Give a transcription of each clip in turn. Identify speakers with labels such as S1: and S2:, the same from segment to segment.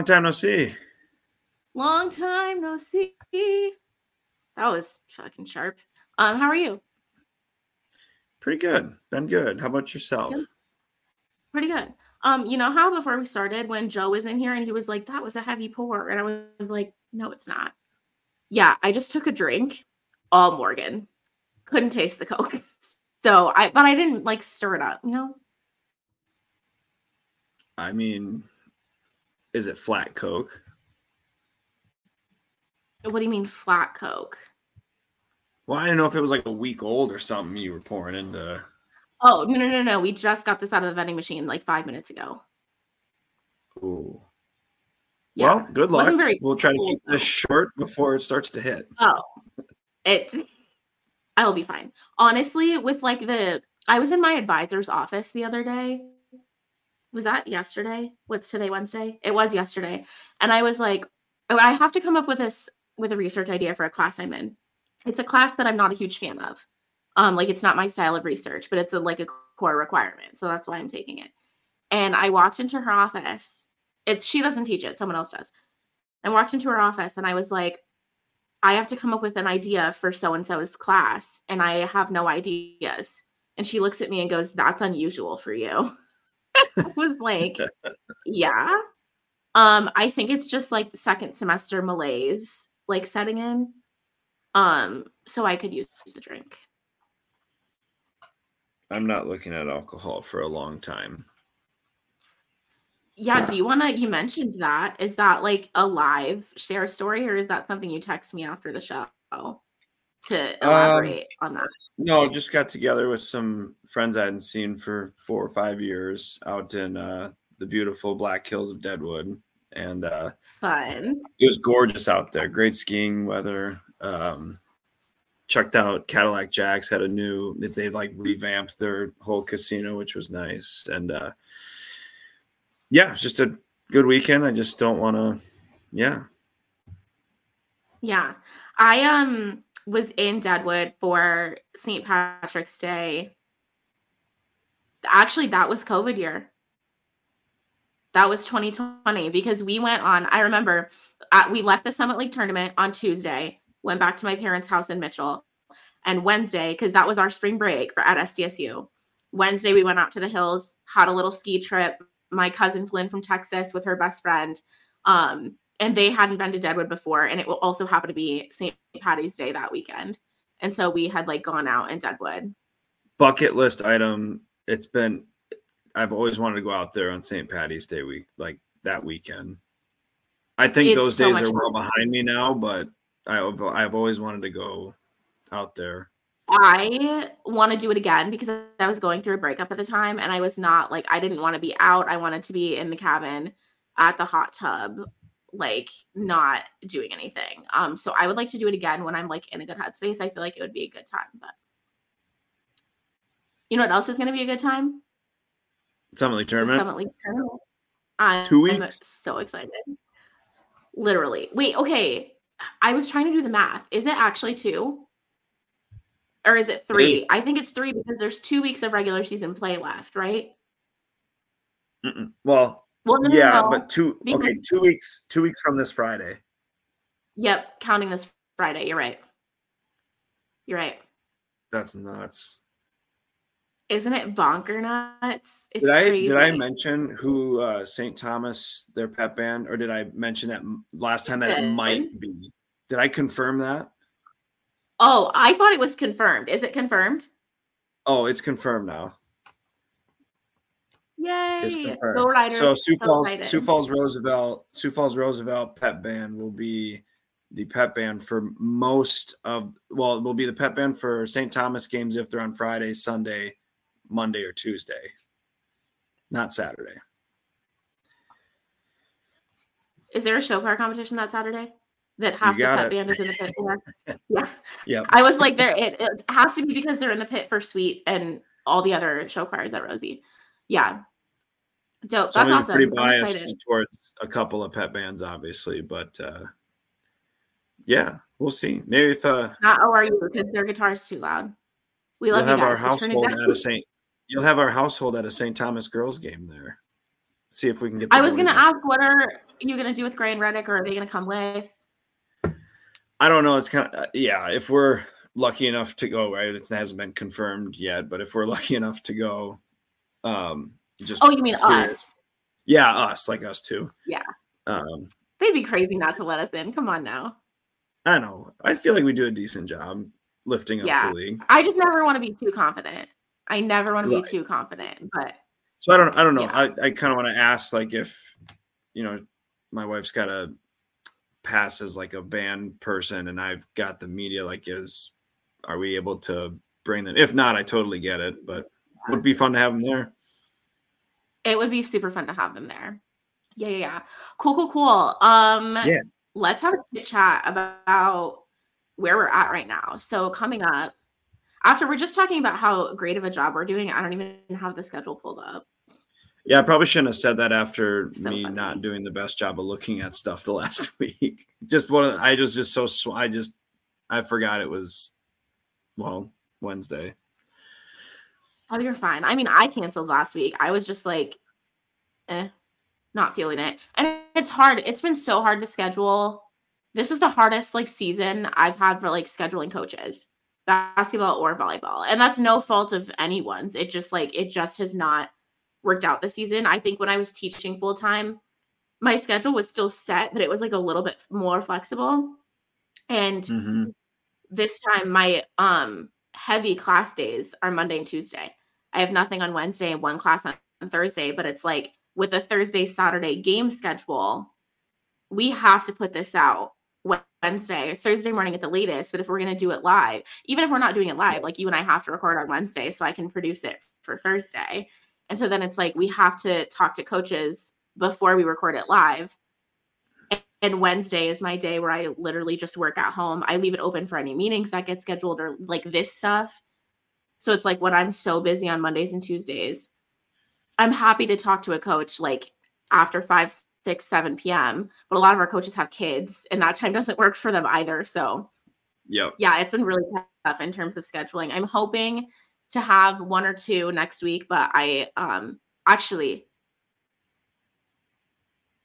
S1: Long time no see.
S2: Long time no see. That was fucking sharp. Um, how are you?
S1: Pretty good. Been good. How about yourself?
S2: Good. Pretty good. Um, you know how before we started, when Joe was in here and he was like, "That was a heavy pour," and I was like, "No, it's not." Yeah, I just took a drink, all Morgan. Couldn't taste the Coke, so I, but I didn't like stir it up, you know.
S1: I mean, is it flat Coke?
S2: What do you mean flat Coke?
S1: Well, I didn't know if it was like a week old or something you were pouring into.
S2: Oh no no no no! We just got this out of the vending machine like five minutes ago.
S1: Ooh. Yeah. Well, good luck. We'll try cool, to keep this short before it starts to hit.
S2: Oh, it's. I'll be fine. Honestly, with like the, I was in my advisor's office the other day. Was that yesterday? What's today? Wednesday? It was yesterday, and I was like, oh, I have to come up with this with a research idea for a class I'm in. It's a class that I'm not a huge fan of. Um, like it's not my style of research, but it's a like a core requirement. So that's why I'm taking it. And I walked into her office. It's she doesn't teach it, someone else does. I walked into her office and I was like, I have to come up with an idea for so and so's class, and I have no ideas. And she looks at me and goes, That's unusual for you. I was like, Yeah. Um, I think it's just like the second semester malaise like setting in. Um, so I could use the drink.
S1: I'm not looking at alcohol for a long time.
S2: Yeah, do you want to? You mentioned that. Is that like a live share story, or is that something you text me after the show to elaborate um, on that?
S1: No, just got together with some friends I hadn't seen for four or five years out in uh, the beautiful Black Hills of Deadwood, and uh,
S2: fun.
S1: It was gorgeous out there. Great skiing weather. Um, checked out Cadillac Jacks had a new they like revamped their whole casino, which was nice. And uh yeah, just a good weekend. I just don't want to yeah.
S2: Yeah. I um was in Deadwood for St. Patrick's Day. Actually, that was COVID year. That was 2020 because we went on. I remember uh, we left the Summit League tournament on Tuesday went back to my parents' house in Mitchell. And Wednesday, because that was our spring break for at SDSU. Wednesday, we went out to the hills, had a little ski trip. My cousin Flynn from Texas with her best friend. Um, and they hadn't been to Deadwood before. And it will also happen to be St. Patty's Day that weekend. And so we had like gone out in Deadwood.
S1: Bucket list item. It's been I've always wanted to go out there on St. Patty's Day week, like that weekend. I think it's those so days are well behind me now, but I've I've always wanted to go out there.
S2: I want to do it again because I was going through a breakup at the time and I was not like I didn't want to be out. I wanted to be in the cabin at the hot tub like not doing anything. Um so I would like to do it again when I'm like in a good headspace. I feel like it would be a good time, but you know what else is going to be a good time?
S1: Summit League tournament.
S2: The Summit League tournament. I'm, Two weeks. I'm so excited. Literally. Wait, okay. I was trying to do the math. Is it actually two? Or is it three? I think it's three because there's two weeks of regular season play left, right?
S1: Mm-mm. Well, well no, yeah, no, but two because, okay, two weeks, two weeks from this Friday.
S2: Yep, counting this Friday. You're right. You're right.
S1: That's nuts.
S2: Isn't it bonker nuts?
S1: It's did I crazy. did I mention who uh, St. Thomas their pep band, or did I mention that last time that it might be? Did I confirm that?
S2: Oh, I thought it was confirmed. Is it confirmed?
S1: Oh, it's confirmed now.
S2: Yay!
S1: It's confirmed. Go Riders. So Sioux Falls, Sioux Falls Roosevelt, Sioux Falls Roosevelt pep band will be the pep band for most of. Well, it will be the pep band for St. Thomas games if they're on Friday, Sunday, Monday or Tuesday, not Saturday.
S2: Is there a show choir competition that Saturday? That half the pet it. band is in the pit for? yeah.
S1: Yeah.
S2: I was like, there it, it, has to be because they're in the pit for sweet and all the other show choirs at Rosie. Yeah. Dope. So That's I'm awesome.
S1: Pretty biased towards a couple of pet bands, obviously, but uh yeah, we'll see. Maybe if uh
S2: not ORU because their guitar's too loud. We love we'll
S1: have our household at a St. You'll have our household at a St. Thomas girls game there. See if we can get.
S2: I was going to ask, what are you going to do with Gray and Reddick, or are they going to come with?
S1: I don't know. It's kind of uh, yeah. If we're lucky enough to go, right? It hasn't been confirmed yet, but if we're lucky enough to go, um, just
S2: oh, you mean curious. us?
S1: Yeah, us, like us too.
S2: Yeah.
S1: Um,
S2: they'd be crazy not to let us in. Come on now.
S1: I know. I feel like we do a decent job lifting up yeah. the league.
S2: I just never want to be too confident. I never want to right. be too confident, but
S1: so I don't. I don't know. Yeah. I I kind of want to ask, like, if you know, my wife's got a pass as like a band person, and I've got the media. Like, is are we able to bring them? If not, I totally get it, but would be fun to have them there.
S2: It would be super fun to have them there. Yeah, yeah, yeah. Cool, cool, cool. Um, yeah. Let's have a chat about where we're at right now. So coming up, after we're just talking about how great of a job we're doing, I don't even have the schedule pulled up.
S1: Yeah, I probably shouldn't have said that after so me funny. not doing the best job of looking at stuff the last week. just one, of I just just so I just I forgot it was well Wednesday.
S2: Oh, you're fine. I mean, I canceled last week. I was just like, eh, not feeling it. And it's hard. It's been so hard to schedule. This is the hardest like season I've had for like scheduling coaches, basketball or volleyball. And that's no fault of anyone's. It just like it just has not worked out this season. I think when I was teaching full time, my schedule was still set, but it was like a little bit more flexible. And mm-hmm. this time my um heavy class days are Monday and Tuesday. I have nothing on Wednesday and one class on Thursday, but it's like with a Thursday, Saturday game schedule, we have to put this out Wednesday, Thursday morning at the latest. But if we're going to do it live, even if we're not doing it live, like you and I have to record on Wednesday so I can produce it for Thursday. And so then it's like we have to talk to coaches before we record it live. And Wednesday is my day where I literally just work at home. I leave it open for any meetings that get scheduled or like this stuff. So it's like when I'm so busy on Mondays and Tuesdays, I'm happy to talk to a coach like after 5, 6, 7 p.m. But a lot of our coaches have kids and that time doesn't work for them either. So,
S1: yeah,
S2: yeah, it's been really tough in terms of scheduling. I'm hoping to have one or two next week, but I um actually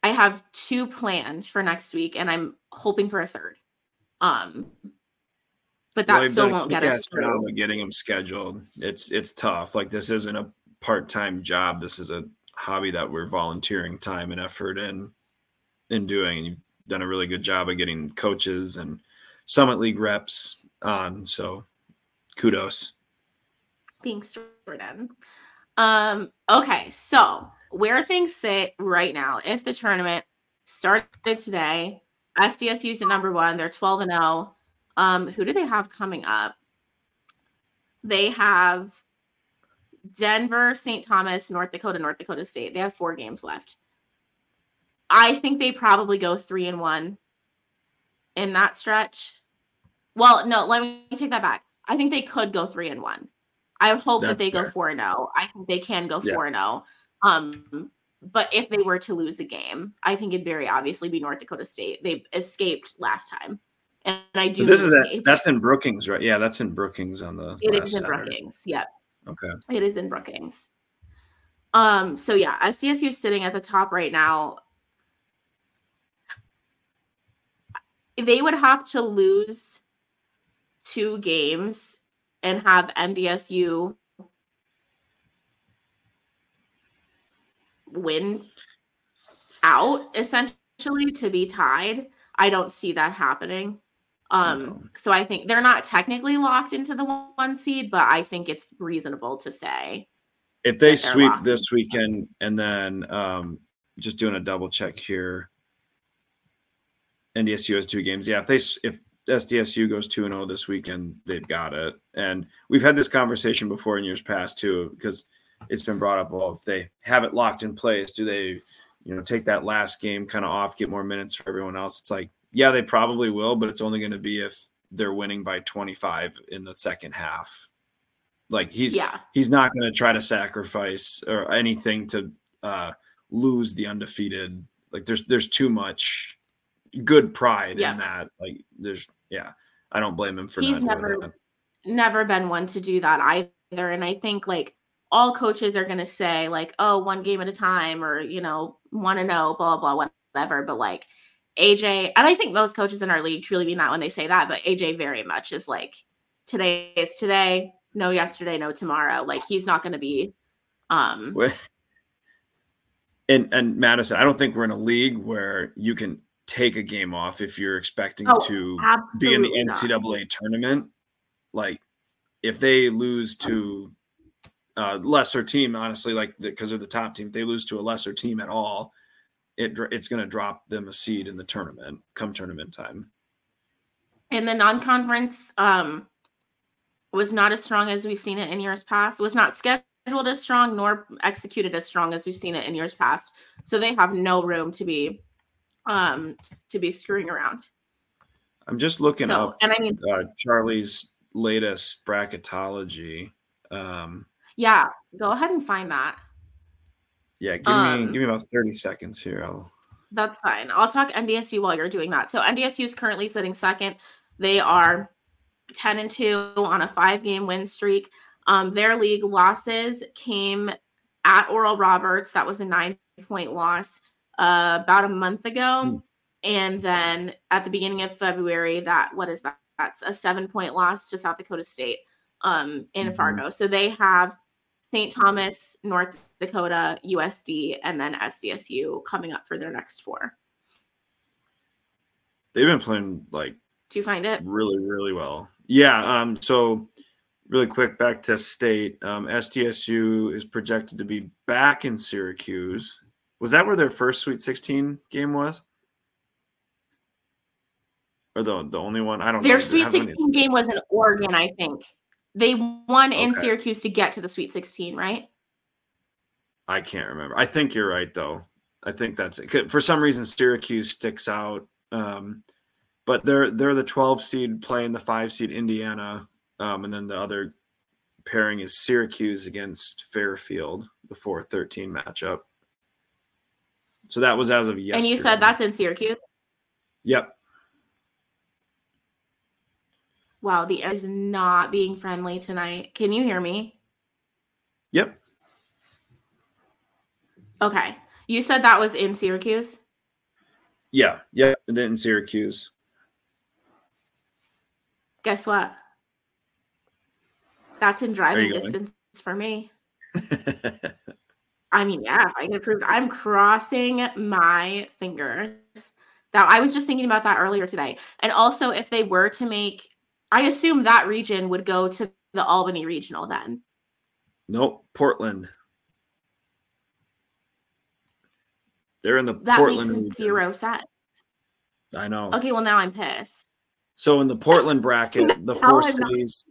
S2: I have two planned for next week and I'm hoping for a third. Um but that well, still won't get us through.
S1: Getting them scheduled, it's it's tough. Like this isn't a part time job. This is a hobby that we're volunteering time and effort in in doing. And you've done a really good job of getting coaches and Summit League reps on. So kudos.
S2: Thanks, Jordan. Um, okay, so where things sit right now, if the tournament started today, SDSU's at number one, they're 12 and 0. Um, who do they have coming up? They have Denver, St. Thomas, North Dakota, North Dakota State. They have four games left. I think they probably go three and one in that stretch. Well, no, let me take that back. I think they could go three and one. I hope That's that they fair. go four and zero. I think they can go four and zero. Um, but if they were to lose a game, I think it'd very obviously be North Dakota State. They escaped last time and I do.
S1: But this is that, that's in Brookings, right? Yeah, that's in Brookings on the.
S2: It is in Saturday. Brookings. Yeah.
S1: Okay.
S2: It is in Brookings. Um. So yeah, SDSU is sitting at the top right now. They would have to lose two games and have NDSU win out essentially to be tied. I don't see that happening. Um, so I think they're not technically locked into the one seed, but I think it's reasonable to say
S1: if they sweep this weekend and then um, just doing a double check here, NDSU has two games. Yeah, if they if SDSU goes two and zero oh this weekend, they've got it. And we've had this conversation before in years past too, because it's been brought up. Well, if they have it locked in place, do they, you know, take that last game kind of off, get more minutes for everyone else? It's like yeah, they probably will, but it's only going to be if they're winning by 25 in the second half. Like he's yeah. he's not going to try to sacrifice or anything to uh, lose the undefeated. Like there's there's too much good pride yeah. in that. Like there's yeah, I don't blame him for.
S2: He's never never been one to do that either, and I think like all coaches are going to say like, oh, one game at a time or, you know, want to know, blah, blah, blah, whatever. But like AJ, and I think most coaches in our league truly mean that when they say that, but AJ very much is like, today is today, no yesterday, no tomorrow. Like he's not going to be, um,
S1: and, and Madison, I don't think we're in a league where you can take a game off if you're expecting oh, to be in the NCAA not. tournament. Like if they lose to a lesser team, honestly, like because they're the top team, if they lose to a lesser team at all, it it's going to drop them a seed in the tournament come tournament time.
S2: And the non-conference, um, was not as strong as we've seen it in years past. Was not scheduled as strong nor executed as strong as we've seen it in years past. So they have no room to be um to be screwing around.
S1: I'm just looking so, up and I mean uh, Charlie's latest bracketology. Um
S2: yeah, go ahead and find that.
S1: Yeah, give um, me give me about 30 seconds here. I'll
S2: That's fine. I'll talk NDSU while you're doing that. So NDSU is currently sitting second. They are 10 and 2 on a 5-game win streak. Um their league losses came at Oral Roberts. That was a 9-point loss uh, about a month ago. Hmm. And then at the beginning of February, that what is that? That's a seven point loss to South Dakota State um, in mm-hmm. Fargo. So they have St. Thomas, North Dakota, USD, and then SDSU coming up for their next four.
S1: They've been playing like.
S2: Do you find it
S1: really, really well? Yeah. Um. So, really quick, back to state. Um, SDSU is projected to be back in Syracuse was that where their first Sweet 16 game was? Or the the only one? I don't
S2: their know. Sweet 16 game was in Oregon, I think. They won in. Syracuse to get to the Sweet 16, right?
S1: I can't remember. I think you're right though. I think that's it. For some reason, Syracuse sticks out. Um, but they're they're the 12 seed playing the five seed Indiana, um, and then the other pairing is Syracuse against Fairfield, the 4-13 matchup. So that was as of yesterday.
S2: And you said that's in Syracuse?
S1: Yep.
S2: Wow, the is not being friendly tonight. Can you hear me?
S1: Yep.
S2: Okay. You said that was in Syracuse?
S1: Yeah. Yeah. In Syracuse.
S2: Guess what? That's in driving distance for me. I mean, yeah, I get approved, I'm crossing my fingers. That I was just thinking about that earlier today. And also, if they were to make, I assume that region would go to the Albany regional then.
S1: Nope, Portland. They're in the that Portland makes
S2: region. zero sense.
S1: I know.
S2: Okay, well now I'm pissed.
S1: So in the Portland bracket, the four cities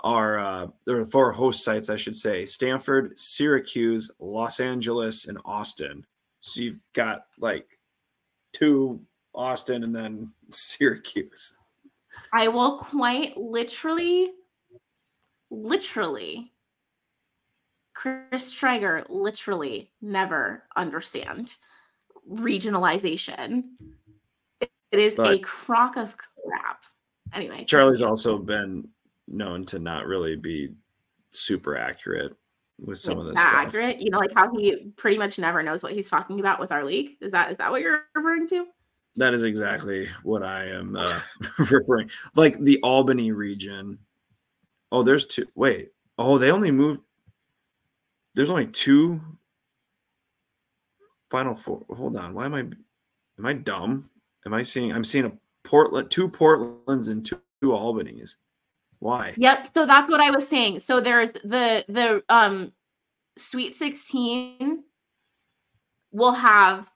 S1: are uh, there are four host sites, I should say: Stanford, Syracuse, Los Angeles, and Austin. So you've got like two Austin and then Syracuse.
S2: I will quite literally, literally, Chris Traeger literally never understand regionalization. It is but a crock of crap. Anyway,
S1: Charlie's also been known to not really be super accurate with some like of this
S2: stuff. accurate you know like how he pretty much never knows what he's talking about with our league is that is that what you're referring to
S1: that is exactly what i am uh, referring like the albany region oh there's two wait oh they only moved there's only two final four hold on why am i am i dumb am i seeing i'm seeing a portland two portlands and two, two albany's why?
S2: Yep. So that's what I was saying. So there's the the um Sweet 16 will have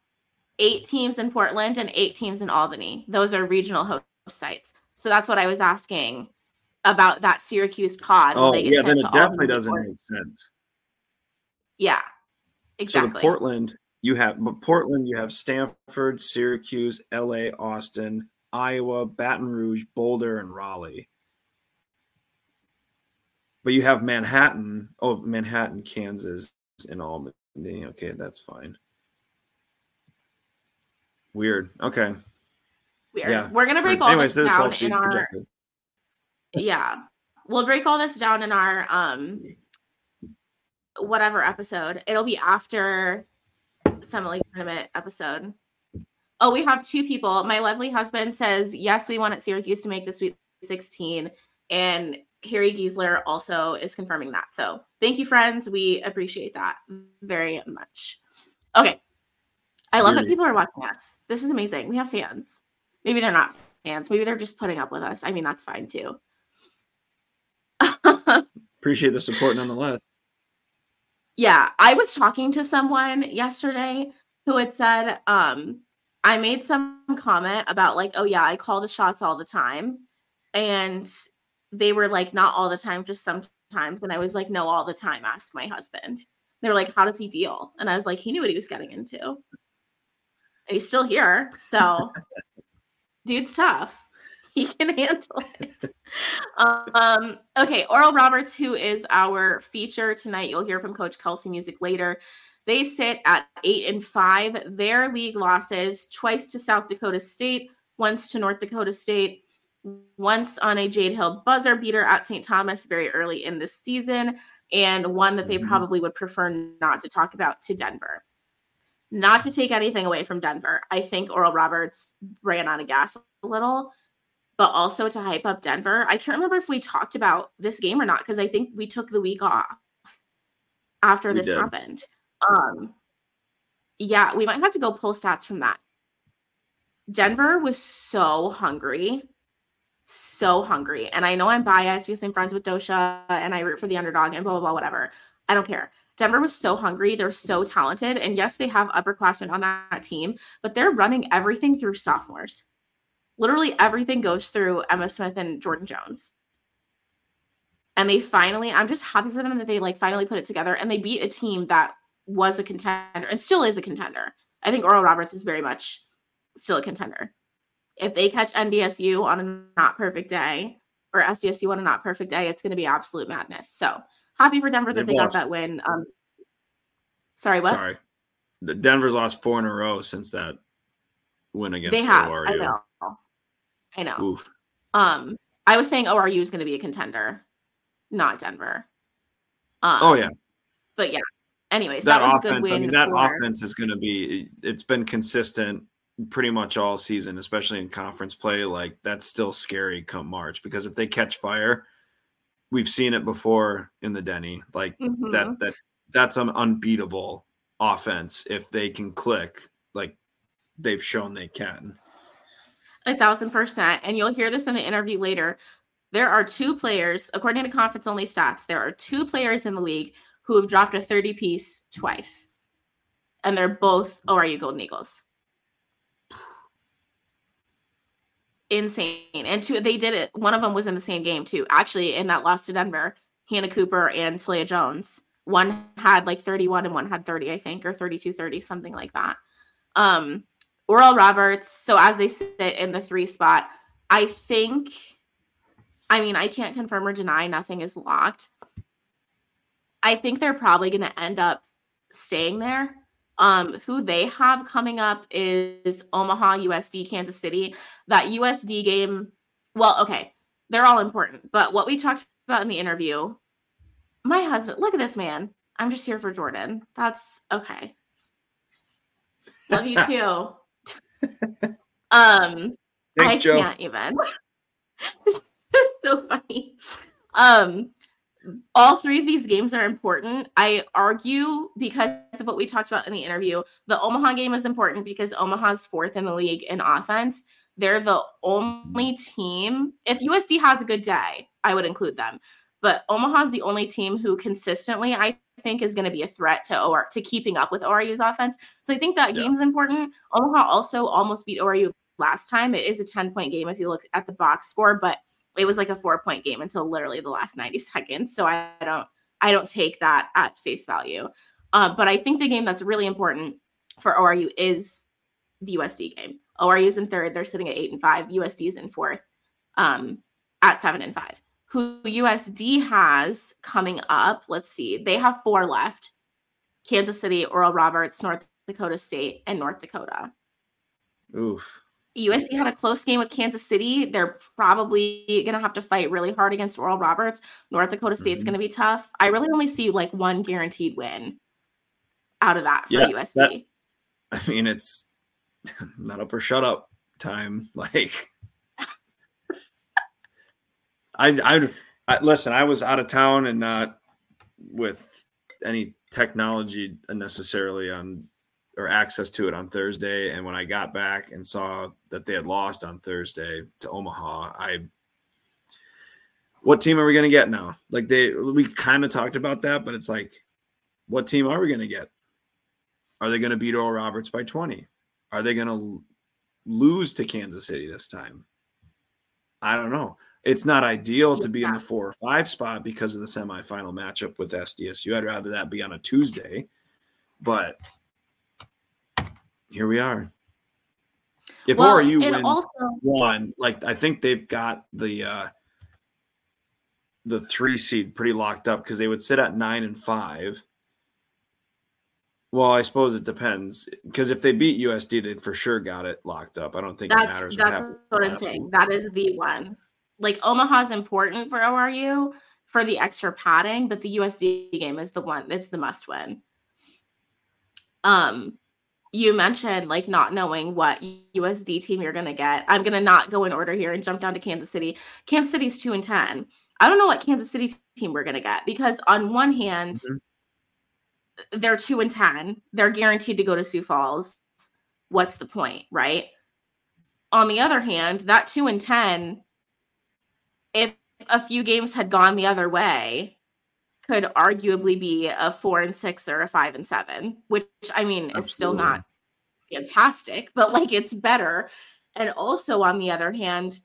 S2: eight teams in Portland and eight teams in Albany. Those are regional host sites. So that's what I was asking about that Syracuse pod.
S1: Oh, yeah, then it definitely doesn't make sense.
S2: Yeah, exactly.
S1: So the Portland, you have, but Portland, you have Stanford, Syracuse, LA, Austin, Iowa, Baton Rouge, Boulder, and Raleigh but you have Manhattan. Oh, Manhattan, Kansas, and Albany. Okay, that's fine. Weird. Okay.
S2: Weird. Yeah. We're gonna break all Anyways, this down in our. Projected. Yeah, we'll break all this down in our um whatever episode. It'll be after some like tournament episode. Oh, we have two people. My lovely husband says, yes, we want at Syracuse to make the Sweet 16. And Harry Giesler also is confirming that. So thank you, friends. We appreciate that very much. Okay. I love that people are watching us. This is amazing. We have fans. Maybe they're not fans. Maybe they're just putting up with us. I mean, that's fine too.
S1: Appreciate the support nonetheless.
S2: Yeah, I was talking to someone yesterday who had said, um, I made some comment about like, oh yeah, I call the shots all the time. And they were like, not all the time, just sometimes. And I was like, no, all the time, ask my husband. They were like, how does he deal? And I was like, he knew what he was getting into. He's still here. So dude's tough. He can handle it. um, okay, Oral Roberts, who is our feature tonight, you'll hear from Coach Kelsi Musick later. They sit at eight and five. Their league losses twice to South Dakota State, once to North Dakota State, once on a Jade Hill buzzer beater at St. Thomas very early in the season, and one that they mm-hmm. probably would prefer not to talk about to Denver. Not to take anything away from Denver. I think Oral Roberts ran out of gas a little, but also to hype up Denver. I can't remember if we talked about this game or not because I think we took the week off after we this did. happened. Um, yeah, we might have to go pull stats from that. Denver was so hungry, so hungry. And I know I'm biased because I'm friends with Doshia and I root for the underdog and blah, blah, blah, whatever. I don't care. Denver was so hungry. They're so talented. And yes, they have upperclassmen on that team, but they're running everything through sophomores. Literally everything goes through Emma Smith and Jordan Jones. And they finally, I'm just happy for them that they like finally put it together and they beat a team that was a contender and still is a contender. I think Oral Roberts is very much still a contender. If they catch NDSU on a not perfect day or SDSU on a not perfect day, it's going to be absolute madness. So happy for Denver that They've they got that win. Um, sorry, what? Sorry,
S1: the Denver's lost four in a row since that win against
S2: they have. ORU. I know. I know. Oof. Um, I was saying ORU is going to be a contender, not Denver.
S1: Um, oh yeah.
S2: But yeah, anyways,
S1: that, that offense. I mean, that for... offense is going to be. It's been consistent pretty much all season, especially in conference play. Like that's still scary come March because if they catch fire, we've seen it before in the Denny. Like mm-hmm. that. That that's an unbeatable offense if they can click. Like they've shown they can.
S2: A thousand percent. And you'll hear this in the interview later. There are two players, according to conference only stats, there are two players in the league who have dropped a 30 piece twice. And they're both ORU Golden Eagles. Insane. And two, they did it. One of them was in the same game too. Actually, in that loss to Denver, Hannah Cooper and Talia Jones. One had like 31 and one had 30, I think, or 32 30, something like that. Um, Oral Roberts. So as they sit in the three spot, I think, I mean, I can't confirm or deny, nothing is locked. I think they're probably going to end up staying there. Um, who they have coming up is Omaha, USD, Kansas City. That USD game, well, okay, they're all important. But what we talked about in the interview, my husband, look at this man. I'm just here for Jordan. That's okay. Love you too. um, Thanks, I Joe. can't even. so funny. Um, all three of these games are important. I argue because of what we talked about in the interview. The Omaha game is important because Omaha's fourth in the league in offense. They're the only team. If USD has a good day, I would include them. But Omaha's the only team who consistently, I think, is going to be a threat to OR to keeping up with ORU's offense. So I think that yeah. game's important. Omaha also almost beat ORU last time. It is a 10 point game if you look at the box score, but it was like a four point game until literally the last 90 seconds. So I don't I don't take that at face value. Uh, but I think the game that's really important for ORU is the USD game. ORU's in third, they're sitting at eight and five. USD's in fourth, um, at seven and five who USD has coming up. Let's see. They have four left Kansas City, Oral Roberts, North Dakota State, and North Dakota.
S1: Oof.
S2: USD had a close game with Kansas City. They're probably going to have to fight really hard against Oral Roberts. North Dakota State's mm-hmm. going to be tough. I really only see like one guaranteed win out of that for yeah, USD. That,
S1: I mean, it's not up or shut up time. Like, I, I, I listen. I was out of town and not with any technology necessarily on or access to it on Thursday. And when I got back and saw that they had lost on Thursday to Omaha, I what team are we going to get now? Like they we kind of talked about that, but it's like what team are we going to get? Are they going to beat Oral Roberts by 20? Are they going to lose to Kansas City this time? I don't know. It's not ideal to be in the four or five spot because of the semifinal matchup with SDSU. I'd rather that be on a Tuesday, but here we are. If well, ORU wins also, one, like I think they've got the uh the three seed pretty locked up because they would sit at nine and five. Well, I suppose it depends because if they beat USD, they for sure got it locked up. I don't think
S2: that's,
S1: it matters.
S2: That's what, what I'm saying. That is the one. Like Omaha's important for ORU for the extra padding, but the USD game is the one. It's the must win. Um, you mentioned like not knowing what USD team you're going to get. I'm going to not go in order here and jump down to Kansas City. Kansas City's 2 and 10. I don't know what Kansas City team we're going to get because on one hand mm-hmm. they're 2 and 10. They're guaranteed to go to Sioux Falls. What's the point, right? On the other hand, that 2 and 10 if a few games had gone the other way, could arguably be a four and six or a five and seven, which I mean Absolutely. is still not fantastic, but like it's better. And also on the other hand,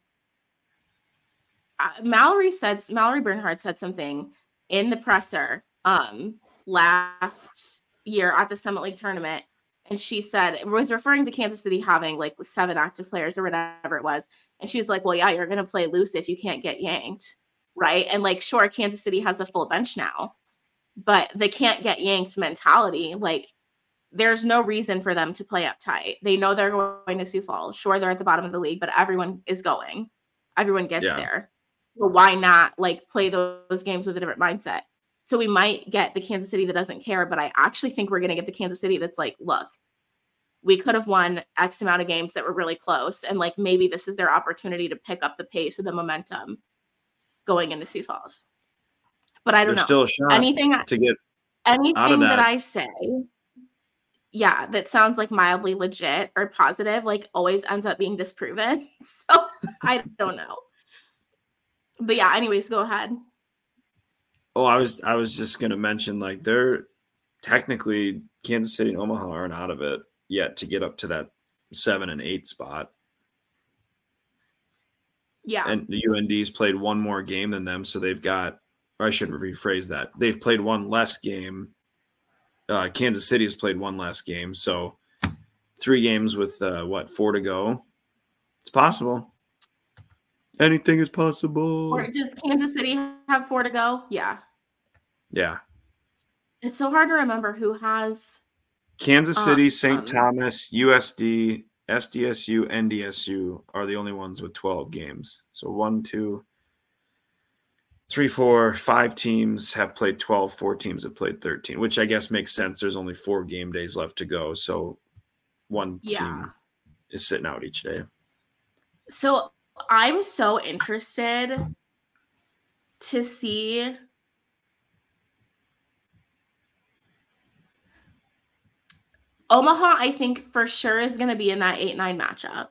S2: uh, Mallory said Mallory Bernhard said something in the presser um last year at the Summit League tournament. And she said was referring to Kansas City having like seven active players or whatever it was. And she was like, Well, yeah, you're gonna play loose if you can't get yanked right? And like, sure, Kansas City has a full bench now, but they can't get yanked mentality. Like, there's no reason for them to play uptight. They know they're going to Sioux Falls. Sure, they're at the bottom of the league, but everyone is going. Everyone gets yeah. there. So why not like play those games with a different mindset? So we might get the Kansas City that doesn't care, but I actually think we're going to get the Kansas City that's like, look, we could have won X amount of games that were really close. And like maybe this is their opportunity to pick up the pace of the momentum going into Sioux Falls. But I don't There's know. Still anything
S1: to get
S2: anything that. that I say, yeah, that sounds like mildly legit or positive, like always ends up being disproven. So I don't know. But yeah, anyways, go ahead.
S1: Oh, I was I was just gonna mention like they're technically Kansas City and Omaha aren't out of it yet to get up to that seven and eight spot.
S2: Yeah.
S1: And the UND's played one more game than them, so they've got. I should rephrase that. They've played one less game. Uh, Kansas City has played one less game, so three games with uh, what four to go. It's possible. Anything is possible.
S2: Or does Kansas City have four to go? Yeah.
S1: Yeah.
S2: It's so hard to remember who has
S1: Kansas City, um, St. Thomas, USD, SDSU, NDSU are the only ones with 12 games. So one, two, three, four, five teams have played 12, four teams have played 13, which I guess makes sense. There's only four game days left to go. So one yeah. team is sitting out each day.
S2: So I'm so interested to see Omaha, I think for sure is going to be in that 8 9 matchup.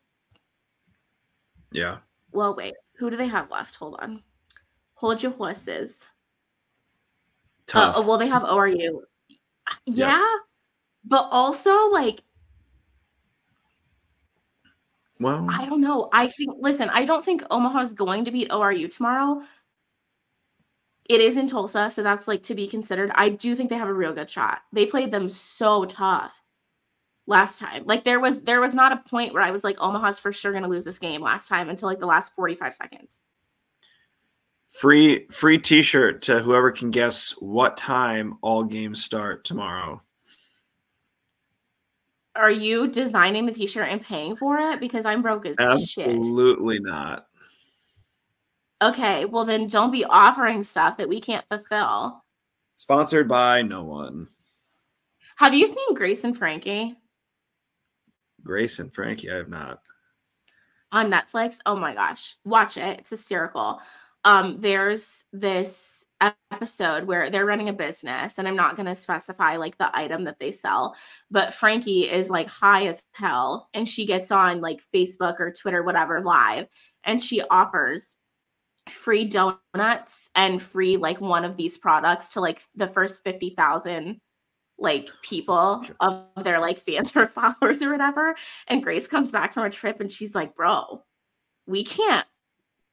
S1: Yeah.
S2: Well, wait. Who do they have left? Hold on. Hold your horses.
S1: Tough.
S2: Uh, well, they have ORU. Yeah. Yep. But also, like,
S1: well,
S2: I don't know. I think, listen, I don't think Omaha is going to beat ORU tomorrow. It is in Tulsa, so that's like to be considered. I do think they have a real good shot. They played them so tough last time. Like there was there was not a point where I was like Omaha's for sure going to lose this game last time until like the last 45 seconds.
S1: Free free t-shirt to whoever can guess what time all games start tomorrow.
S2: Are you designing the t-shirt and paying for it? Because I'm broke as shit.
S1: Absolutely shit. not.
S2: Okay, well then don't be offering stuff that we can't fulfill.
S1: Sponsored by no one.
S2: Have you seen Grace and Frankie?
S1: Grace and Frankie, I have not.
S2: On Netflix. Oh my gosh. Watch it. It's hysterical. Um, there's this episode where they're running a business and I'm not going to specify like the item that they sell, but Frankie is like high as hell and she gets on like Facebook or Twitter whatever live and she offers free donuts and free like one of these products to like the first 50,000 like people of their like fans or followers or whatever and Grace comes back from a trip and she's like, "Bro, we can't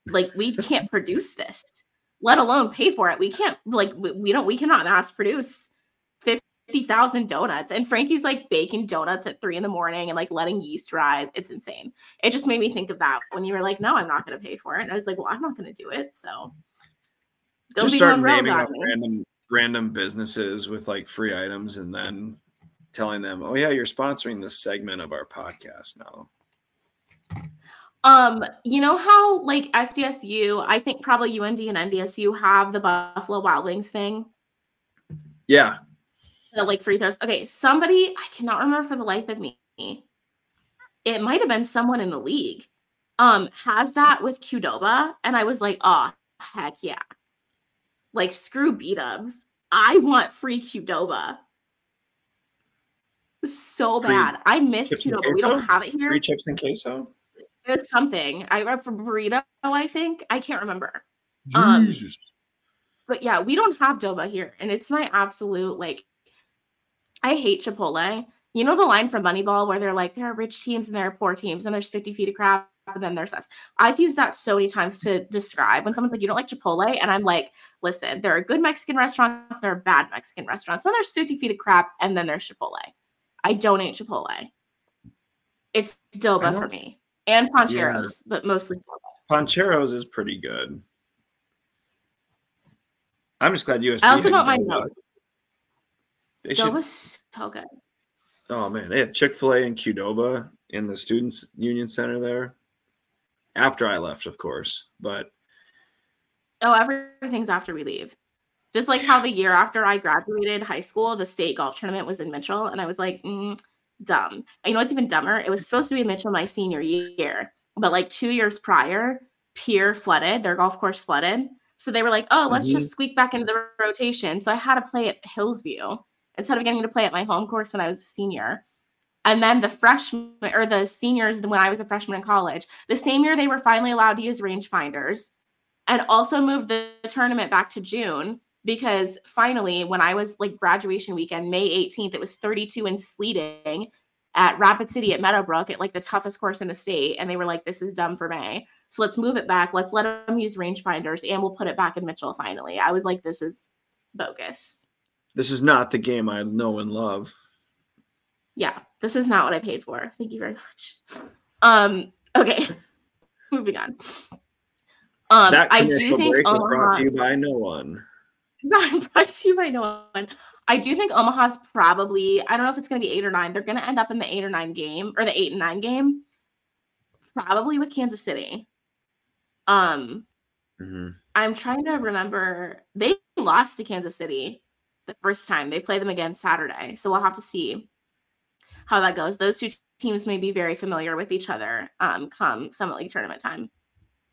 S2: like we can't produce this." let alone pay for it. We can't like we don't we cannot mass produce 50,000 donuts. And Frankie's like baking donuts at three in the morning and like letting yeast rise. It's insane. It just made me think of that when you were like, no, I'm not going to pay for it. And I was like, well, I'm not going to do it. So
S1: don't just start naming random, random businesses with like free items and then telling them, oh, yeah, you're sponsoring this segment of our podcast now.
S2: Um, you know how like SDSU, I think probably UND and NDSU have the Buffalo Wild Wings thing.
S1: Yeah.
S2: The, like free throws. Okay, somebody I cannot remember for the life of me. It might have been someone in the league. Um, has that with Qdoba, and I was like, oh heck yeah. Like screw beat ups. I want free Qdoba. So bad. I miss Qdoba. We don't have it here.
S1: Free chips and queso.
S2: It's something. I read from burrito, I think. I can't remember.
S1: Um, Jesus. Um,
S2: but yeah, we don't have Doba here. And it's my absolute like I hate Chipotle. You know the line from Moneyball where they're like, there are rich teams and there are poor teams, and there's 50 feet of crap, and then there's us. I've used that so many times to describe when someone's like, you don't like Chipotle, and I'm like, listen, there are good Mexican restaurants, there are bad Mexican restaurants. Then there's 50 feet of crap, and then there's Chipotle. I don't eat Chipotle. It's Doba for me and Pancheros, yeah. but mostly
S1: Pancheros is pretty good. I'm just glad USD.
S2: I also don't mind Doba. They Doba's so good.
S1: Oh man, they had Chick Fil A and Qdoba in the Students Union Center there. After I left, of course, but
S2: oh, everything's after we leave. Just like how the year after I graduated high school, the state golf tournament was in Mitchell, and I was like, mm, dumb. And you know what's even dumber? It was supposed to be in Mitchell my senior year, but like two years prior, Pierre flooded, their golf course flooded. So they were like, oh, let's mm-hmm. just squeak back into the rotation. So I had to play at Hillsview instead of getting to play at my home course when I was a senior. And then the freshmen or the seniors, when I was a freshman in college, the same year they were finally allowed to use rangefinders and also moved the tournament back to June because finally, when I was like graduation weekend, May 18th, it was 32 and sleeting at Rapid City at Meadowbrook at like the toughest course in the state. And they were like, this is dumb for May. So let's move it back. Let's let them use rangefinders and we'll put it back in Mitchell finally. I was like, this is bogus.
S1: This is not the game I know and love.
S2: Yeah, this is not what I paid for. Thank you very much. Um, okay, moving on.
S1: Um, that I do think Omaha, brought to you by no one.
S2: Not brought to you by no one. I do think Omaha's probably, I don't know if it's going to be eight or nine. They're going to end up in the eight or nine game or the eight and nine game, probably with Kansas City. Um, mm-hmm. I'm trying to remember. They lost to Kansas City the first time. They play them again Saturday. So we'll have to see how that goes. Those two teams may be very familiar with each other um, come Summit League tournament time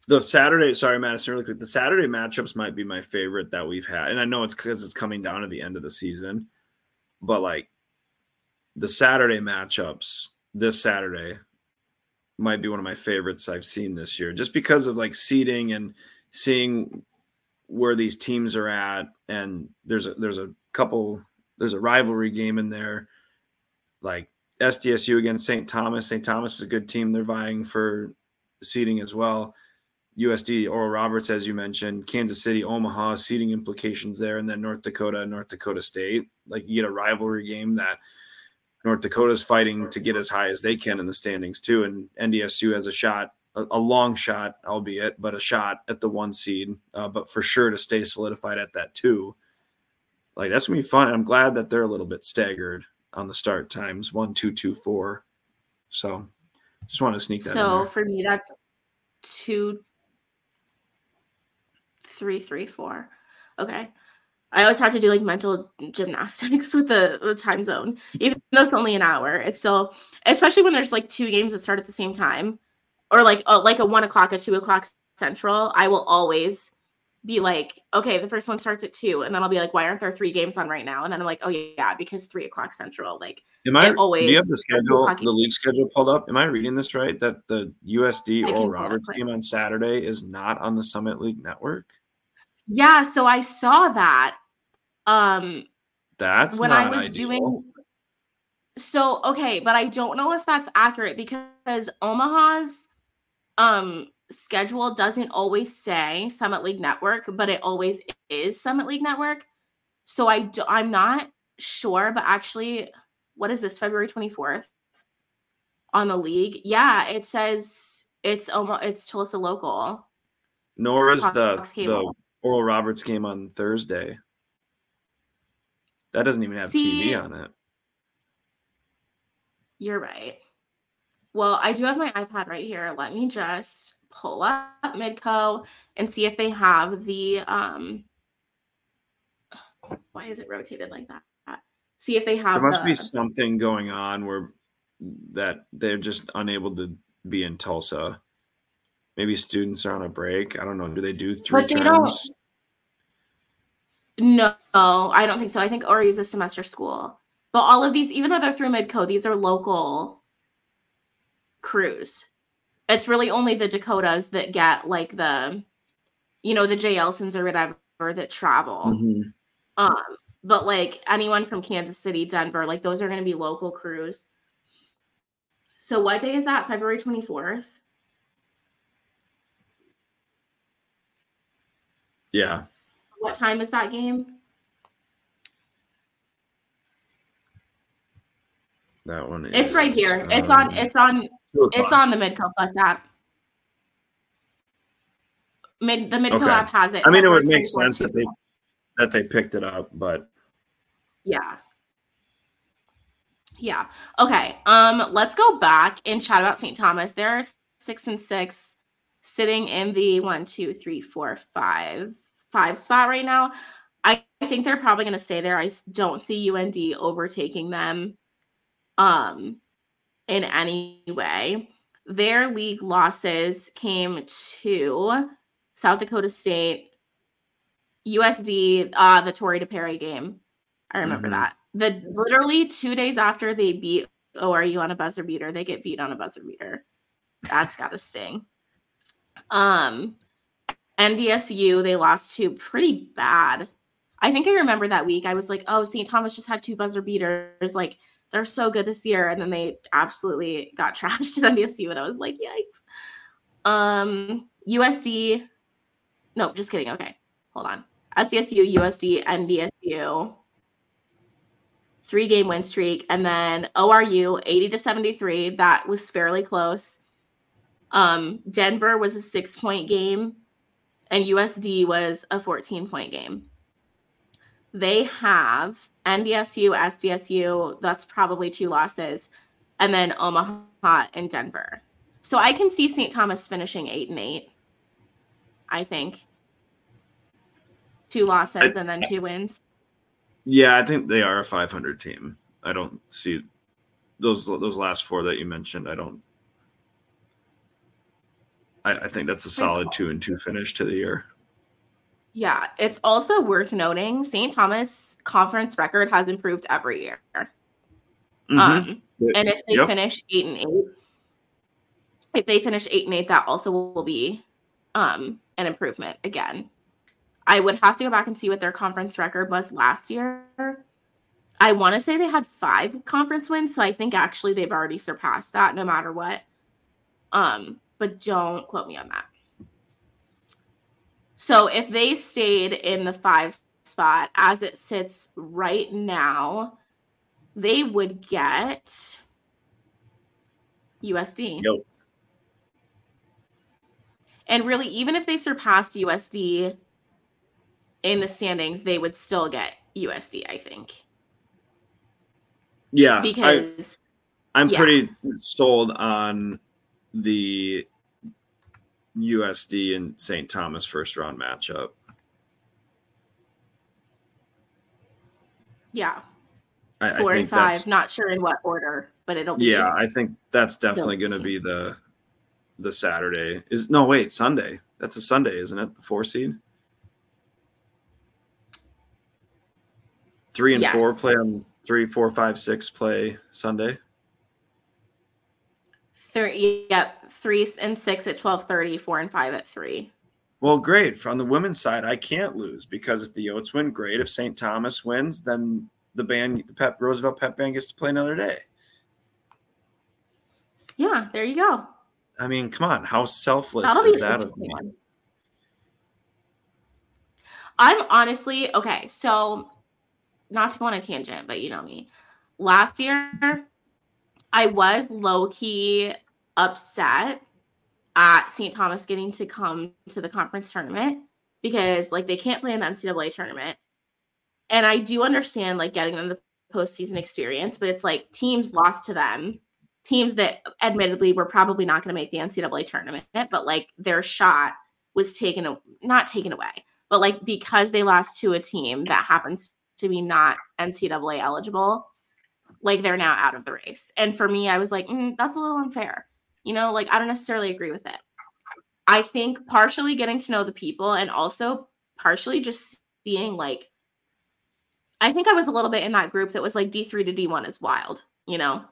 S1: the Saturday, sorry, Madison, really quick. The Saturday matchups might be my favorite that we've had, and I know it's because it's coming down to the end of the season, but like the Saturday matchups this Saturday might be one of my favorites I've seen this year, just because of like seeding and seeing where these teams are at, and there's a there's a couple there's a rivalry game in there, like SDSU against St. Thomas. St. Thomas is a good team; they're vying for seeding as well USD, Oral Roberts, as you mentioned, Kansas City, Omaha, seating implications there, and then North Dakota, North Dakota State. Like you get a rivalry game that North Dakota is fighting to get as high as they can in the standings too, and NDSU has a shot, a, a long shot, albeit, but a shot at the one seed, uh, but for sure to stay solidified at that two. Like that's gonna be fun. I'm glad that they're a little bit staggered on the start times one two two four. So just want to sneak that.
S2: So for me, that's two, three, three, four. Okay. I always have to do like mental gymnastics with the, the time zone, even though it's only an hour. It's still, especially when there's like two games that start at the same time, or like a, like a one o'clock, a two o'clock central. I will always be like, okay, the first one starts at two, and then I'll be like, why aren't there three games on right now? And then I'm like, oh yeah, because three o'clock central. Like,
S1: am I always? Do you have the schedule, the league schedule pulled up? Am I reading this right? That the USD Oral Roberts game on Saturday is not on the Summit League network.
S2: Yeah, so I saw that. Um,
S1: that's when I was ideal. doing.
S2: So okay, but I don't know if that's accurate because Omaha's um schedule doesn't always say Summit League Network, but it always is Summit League Network. So I do, I'm not sure, but actually, what is this? February 24th on the league? Yeah, it says it's almost it's Tulsa local.
S1: Nor is the the Oral Roberts game on Thursday. That doesn't even have See, TV on it.
S2: You're right. Well, I do have my iPad right here. Let me just pull up Midco and see if they have the um why is it rotated like that? See if they have
S1: there must
S2: the,
S1: be something going on where that they're just unable to be in Tulsa. Maybe students are on a break. I don't know. Do they do three terms?
S2: No, I don't think so. I think ORU is a semester school. But all of these, even though they're through Midco, these are local crews. It's really only the Dakotas that get like the, you know, the J. Elsons or whatever that travel. Mm-hmm. Um, but like anyone from Kansas City, Denver, like those are going to be local crews. So what day is that? February 24th?
S1: Yeah.
S2: What time is that game?
S1: That one.
S2: Is, it's right here. It's um, on. It's on. It's on the Midco Plus app. Mid the Midco okay. app has it.
S1: I mean, it would make sense that they that they picked it up, but
S2: yeah. Yeah. Okay. Um, let's go back and chat about St. Thomas. They're six and six, sitting in the one, two, three, four, five, five spot right now. I think they're probably going to stay there. I don't see UND overtaking them um in any way. Their league losses came to South Dakota State, USD, uh, the Tori DePerry game. I remember mm-hmm. that. The literally two days after they beat ORU on a buzzer beater, they get beat on a buzzer beater. That's gotta sting. Um, NDSU, they lost to pretty bad. I think I remember that week. I was like, oh, St. Thomas just had two buzzer beaters. Like, they're so good this year. And then they absolutely got trashed at NDSU. And I was like, yikes. Um, USD. No, just kidding. Okay. Hold on. SDSU, USD, NDSU. Three game win streak. And then ORU, 80 to 73. That was fairly close. Um, Denver was a six point game, and USD was a 14 point game. They have NDSU, SDSU, that's probably two losses, and then Omaha and Denver. So I can see St. Thomas finishing eight and eight. I think two losses I, and then two wins.
S1: Yeah, I think they are a 500 team. I don't see those those last four that you mentioned. I don't. I, I think that's a solid two and two finish to the year.
S2: Yeah, it's also worth noting St. Thomas conference record has improved every year. Mm-hmm. Um, and if they yep. finish eight and eight, if they finish eight and eight, that also will be um, an improvement again. I would have to go back and see what their conference record was last year. I want to say they had five conference wins, so I think actually they've already surpassed that no matter what. Um, but don't quote me on that. So if they stayed in the five spot as it sits right now, they would get USD. Yep. And really, even if they surpassed USD in the standings, they would still get USD, I think.
S1: Yeah,
S2: because
S1: I, am yeah. pretty sold on the USD and St. Thomas first round matchup.
S2: Yeah. I, Four I and five. Not sure in what order, but it'll be.
S1: Yeah, I think that's definitely going to be the the Saturday. Is no wait Sunday. That's a Sunday, isn't it? The four seed. Three and yes. four play on three, four, five, six play Sunday.
S2: Three, yep, three and six at twelve thirty, four and five at three.
S1: Well, great. From the women's side, I can't lose because if the Yotes win, great. If St. Thomas wins, then the band, the Pep Roosevelt Pep Band, gets to play another day.
S2: Yeah, there you go.
S1: I mean, come on, how selfless is that of me?
S2: I'm honestly okay. So, not to go on a tangent, but you know me. Last year, I was low key upset at St. Thomas getting to come to the conference tournament because like they can't play in the NCAA tournament. And I do understand like getting them the postseason experience, but it's like teams lost to them, teams that admittedly were probably not going to make the NCAA tournament, but like their shot was taken not taken away, but like because they lost to a team that happens to be not NCAA eligible, like they're now out of the race. And for me, I was like, mm, that's a little unfair. You know, like I don't necessarily agree with it. I think partially getting to know the people and also partially just seeing like I think I was a little bit in that group that was like D3 to D1 is wild, you know?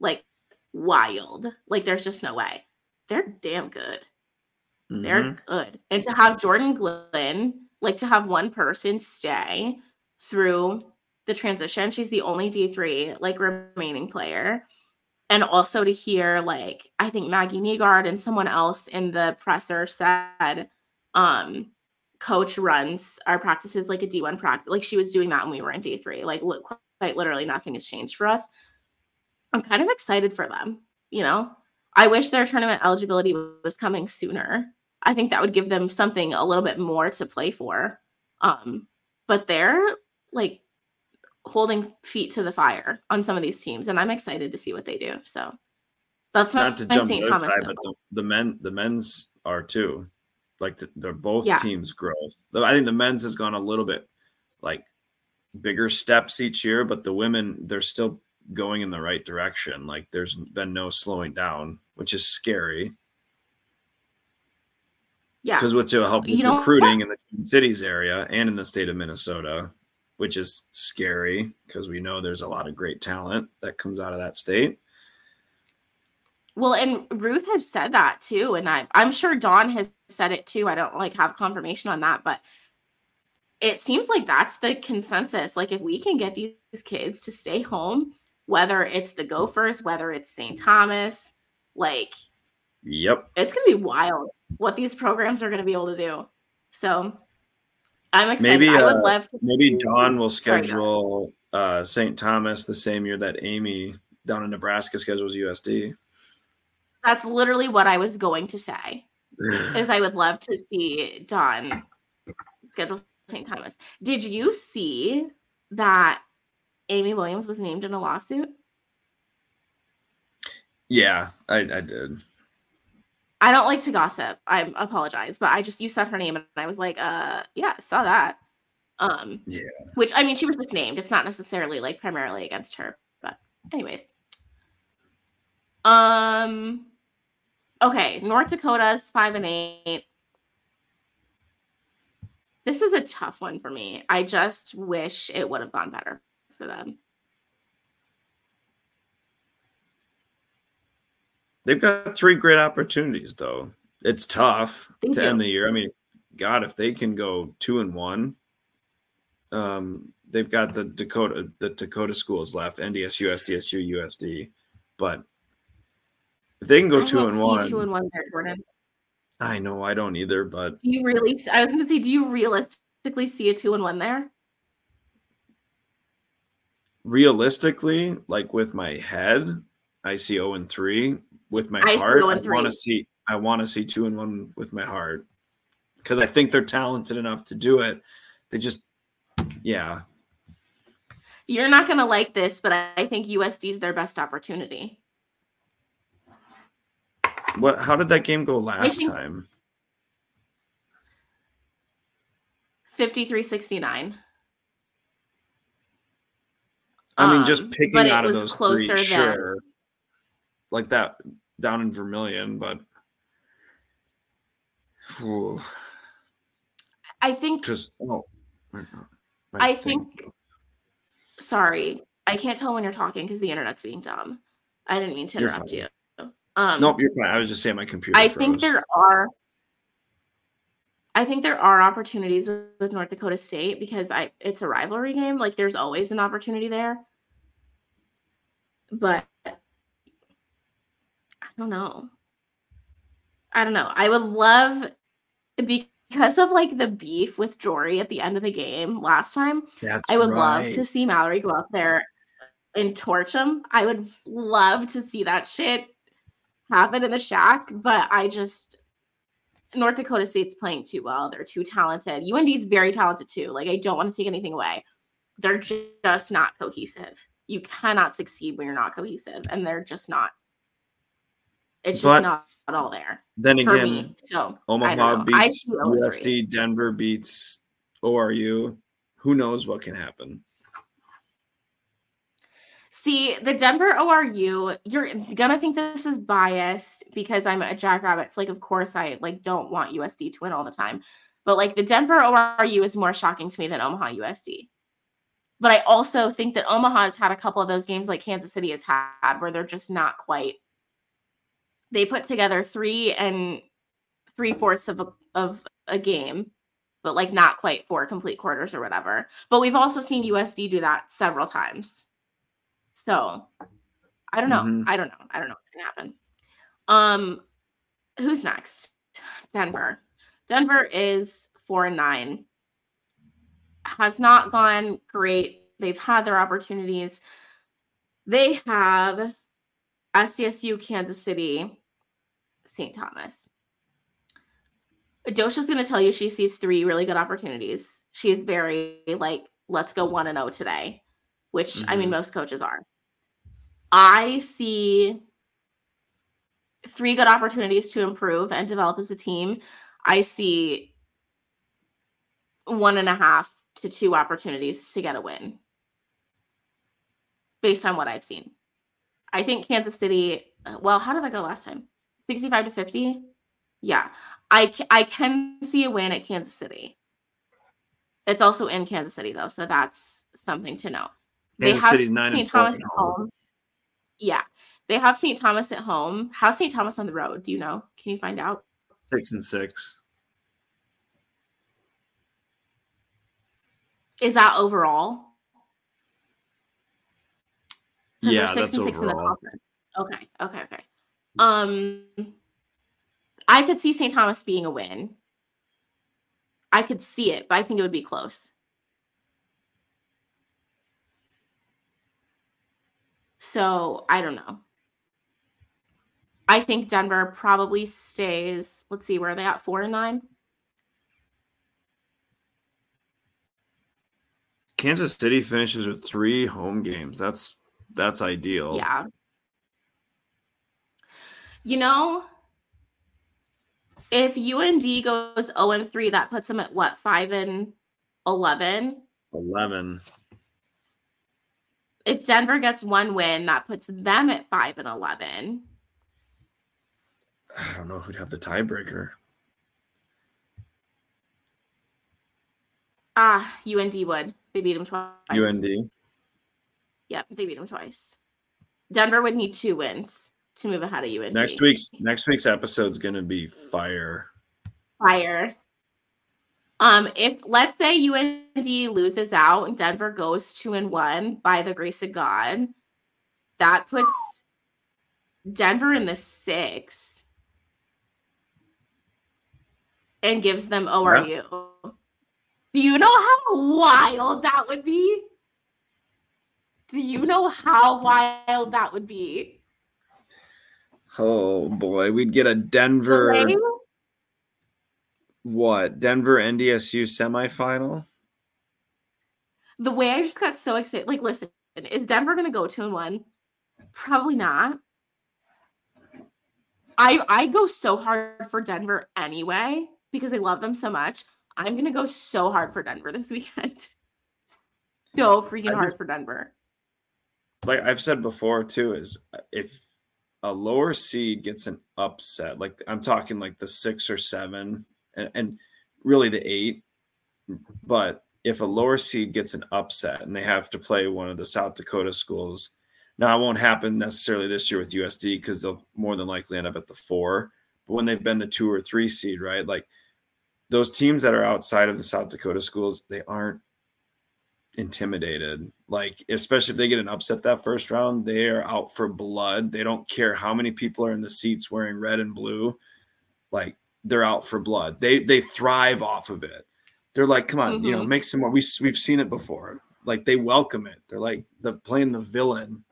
S2: Like wild. Like there's just no way. They're damn good. Mm-hmm. They're good. And to have Jordan Glenn, like to have one person stay through the transition, she's the only D3 like remaining player and also to hear like I think Maggie Negard and someone else in the presser said, um, coach runs our practices like a D1 practice. Like she was doing that when we were in D3. Like quite literally nothing has changed for us. I'm kind of excited for them, you know. I wish their tournament eligibility was coming sooner. I think that would give them something a little bit more to play for. Um, but they're like holding feet to the fire on some of these teams, and I'm excited to see what they do. So that's not to jump St. Thomas. Side, but
S1: the, the, men, the men's are too. Like they're both yeah. teams' growth. I think the men's has gone a little bit like bigger steps each year, but the women they're still going in the right direction. Like there's been no slowing down, which is scary.
S2: Yeah,
S1: because what to help with you recruiting in the Twin Cities area and in the state of Minnesota, which is scary because we know there's a lot of great talent that comes out of that state.
S2: Well, and Ruth has said that too, and I, I'm sure Dawn has said it too. I don't like have confirmation on that, but it seems like that's the consensus. Like if we can get these kids to stay home, whether it's the Gophers, whether it's St. Thomas, like,
S1: yep,
S2: it's gonna be wild what these programs are gonna be able to do. So I'm excited. Maybe, I would uh, love to.
S1: Maybe Dawn will schedule uh, St. Thomas the same year that Amy down in Nebraska schedules USD.
S2: That's literally what I was going to say. is I would love to see Dawn schedule St. Thomas. Did you see that Amy Williams was named in a lawsuit?
S1: Yeah, I, I did.
S2: I don't like to gossip. I apologize, but I just you said her name and I was like, uh, yeah, saw that. Um,
S1: yeah.
S2: Which I mean, she was just named. It's not necessarily like primarily against her, but anyways. Um. Okay, North Dakota's five and eight. This is a tough one for me. I just wish it would have gone better for them.
S1: They've got three great opportunities, though. It's tough to you. end the year. I mean, God, if they can go two and one, um, they've got the Dakota the Dakota schools left, NDSU, SDSU, USD. But if they can go I two and one,
S2: two and one there, Jordan.
S1: I know I don't either, but
S2: do you really? I was going to say, do you realistically see a two and one there?
S1: Realistically, like with my head, I see 0 and 3 with my I heart. I want to see I want to see 2 and 1 with my heart because I think they're talented enough to do it. They just yeah.
S2: You're not going to like this, but I think USD is their best opportunity.
S1: What? How did that game go last think, time?
S2: 5369.
S1: I mean, just um, picking um, out of those three, than... sure. Like that down in Vermilion, but
S2: Ooh. I think
S1: because oh,
S2: I think. Sorry, I can't tell when you're talking because the internet's being dumb. I didn't mean to interrupt you.
S1: Um, nope, you're fine. I was just saying my computer.
S2: I froze. think there are. I think there are opportunities with North Dakota State because I it's a rivalry game. Like there's always an opportunity there. But don't know. I don't know. I would love because of like the beef with Jory at the end of the game last time. That's I would right. love to see Mallory go up there and torch him. I would love to see that shit happen in the shack, but I just North Dakota State's playing too well. They're too talented. UND's very talented too. Like I don't want to take anything away. They're just not cohesive. You cannot succeed when you're not cohesive, and they're just not. It's just but not all there.
S1: Then again, me. so Omaha beats USD, Denver beats ORU. Who knows what can happen?
S2: See, the Denver ORU, you're gonna think this is biased because I'm a Jackrabbits. Like, of course, I like don't want USD to win all the time, but like the Denver ORU is more shocking to me than Omaha USD. But I also think that Omaha has had a couple of those games like Kansas City has had where they're just not quite. They put together three and three fourths of a, of a game, but like not quite four complete quarters or whatever. But we've also seen USD do that several times. So I don't know. Mm-hmm. I don't know. I don't know what's gonna happen. Um, who's next? Denver. Denver is four and nine. Has not gone great. They've had their opportunities. They have SDSU, Kansas City, St. Thomas. Doshia's going to tell you she sees three really good opportunities. She's very like, let's go one and zero oh today which mm-hmm. I mean, mm-hmm. most coaches are. I see three good opportunities to improve and develop as a team. I see one and a half to two opportunities to get a win based on what I've seen. I think Kansas City, well, how did I go last time? 65 to 50? Yeah. I, I can see a win at Kansas City. It's also in Kansas City, though. So that's something to know. They have St. Thomas at home. Yeah. They have St. Thomas at home. How's St. Thomas on the road? Do you know? Can you find out?
S1: Six and six.
S2: Is that overall?
S1: Yeah, that's overall.
S2: Okay, okay, okay. Um, I could see St. Thomas being a win. I could see it, but I think it would be close. So I don't know. I think Denver probably stays. Let's see, where are they at? Four and nine.
S1: Kansas City finishes with three home games. That's that's ideal.
S2: Yeah. You know, if UND goes 0 and 3, that puts them at what, 5 and 11?
S1: 11
S2: if Denver gets one win, that puts them at five and eleven.
S1: I don't know who'd have the tiebreaker.
S2: Ah, UND would. They beat them twice.
S1: UND.
S2: Yep, they beat them twice. Denver would need two wins to move ahead of UND.
S1: Next week's next week's episode is gonna be fire.
S2: Fire. Um, if let's say UND loses out and Denver goes two and one by the grace of God, that puts Denver in the six and gives them ORU. Yeah. Do you know how wild that would be? Do you know how wild that would be?
S1: Oh boy, we'd get a Denver what Denver NDSU semifinal?
S2: the way I just got so excited. Like, listen, is Denver going to go two and one? Probably not. I I go so hard for Denver anyway because I love them so much. I'm gonna go so hard for Denver this weekend. so freaking just, hard for Denver.
S1: Like I've said before too, is if a lower seed gets an upset, like I'm talking like the six or seven, and, and really the eight, but if a lower seed gets an upset and they have to play one of the South Dakota schools, now it won't happen necessarily this year with USD because they'll more than likely end up at the four. But when they've been the two or three seed, right? Like those teams that are outside of the South Dakota schools, they aren't intimidated. Like, especially if they get an upset that first round, they are out for blood. They don't care how many people are in the seats wearing red and blue. Like, they're out for blood. They they thrive off of it. They're like, come on, mm-hmm. you know, mm-hmm. make some more. We we've seen it before. Like they welcome it. They're like the playing the villain.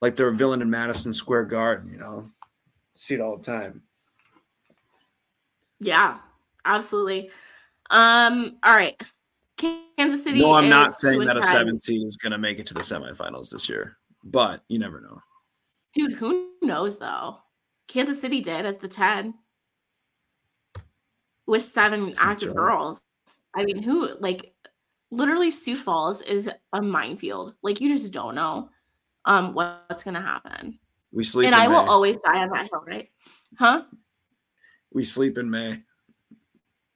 S1: Like they're a villain in Madison Square Garden, you know. See it all the time.
S2: Yeah, absolutely. Um, all right. Kansas City.
S1: No, I'm not saying that a seven seed is going to make it to the semifinals this year, but you never know.
S2: Dude, who knows though? Kansas City did as the 10 with seven active girls. I mean, who like literally Sioux Falls is a minefield. Like you just don't know um what's gonna happen.
S1: We sleep
S2: and I May. will always die on that hill, right? Huh?
S1: We sleep in May.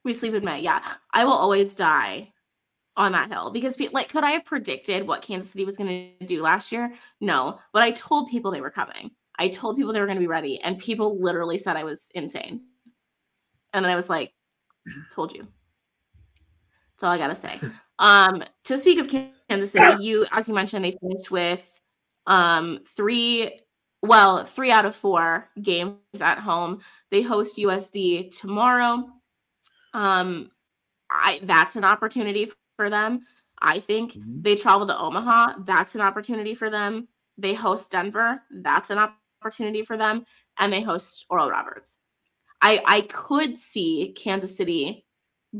S2: We sleep in May, yeah. I will always die on that hill because like could I have predicted what Kansas City was gonna do last year? No, but I told people they were coming. I told people they were gonna be ready, and people literally said I was insane. And then I was like, Told you. That's all I gotta say. Um, to speak of Kansas City, you as you mentioned, they finished with um three well, three out of four games at home. They host USD tomorrow. Um, I that's an opportunity for them. I think mm-hmm. they travel to Omaha. That's an opportunity for them. They host Denver. That's an opportunity for them. And they host Oral Roberts. I I could see Kansas City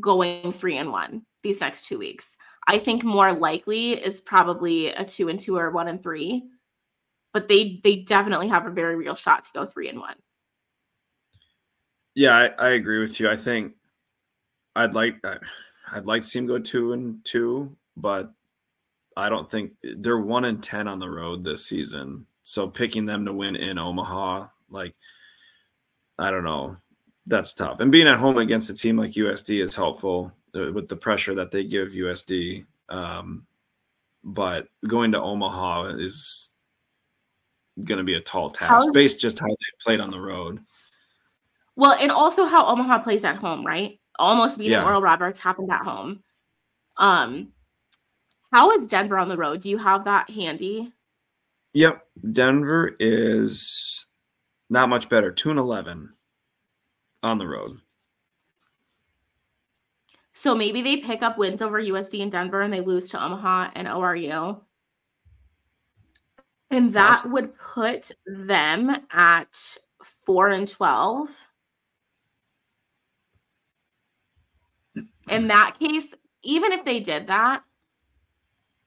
S2: going three and one these next two weeks. I think more likely is probably a two and two or one and three, but they they definitely have a very real shot to go three and one.
S1: Yeah, I, I agree with you. I think I'd like I'd like to see them go two and two, but I don't think they're one and ten on the road this season. So picking them to win in Omaha, like I don't know that's tough. And being at home against a team like USD is helpful uh, with the pressure that they give USD. Um, but going to Omaha is going to be a tall task based just how they played on the road.
S2: Well, and also how Omaha plays at home, right? Almost beating yeah. Oral Roberts happened at home. Um, how is Denver on the road? Do you have that handy?
S1: Yep, Denver is not much better. Two and eleven on the road.
S2: So maybe they pick up wins over USD in Denver and they lose to Omaha and ORU. And that awesome. would put them at 4 and 12. In that case, even if they did that,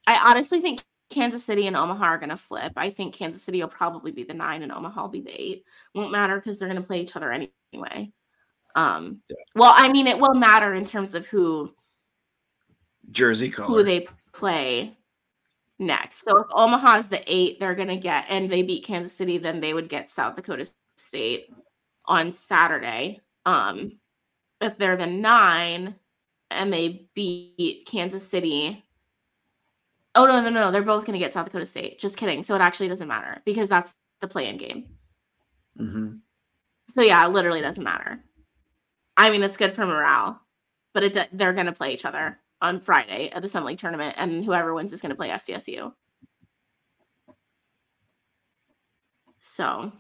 S2: I honestly think Kansas City and Omaha are going to flip. I think Kansas City will probably be the nine and Omaha will be the eight. Won't matter because they're going to play each other anyway. Um, yeah. well, I mean, it will matter in terms of who
S1: jersey color
S2: who they play next. So if Omaha's the eight, they're gonna get, and they beat Kansas City, then they would get South Dakota State on Saturday. Um, if they're the nine and they beat Kansas City. Oh no, no, no, no. they're both gonna get South Dakota State. Just kidding. So it actually doesn't matter because that's the play-in game. Mm-hmm. So yeah, it literally doesn't matter. I mean, it's good for morale, but it they're going to play each other on Friday at the Summit League tournament, and whoever wins is going to play SDSU. So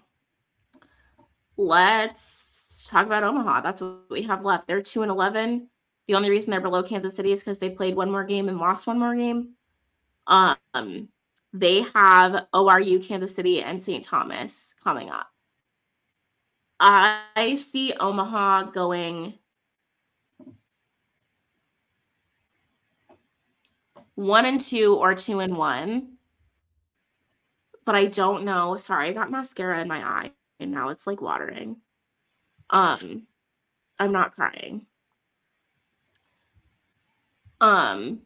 S2: let's talk about Omaha. That's what we have left. They're two and eleven. The only reason they're below Kansas City is because they played one more game and lost one more game. Um, they have ORU, Kansas City, and St. Thomas coming up. I see Omaha going one and two or two and one. But I don't know. Sorry, I got mascara in my eye and now it's like watering. Um, I'm not crying. Um,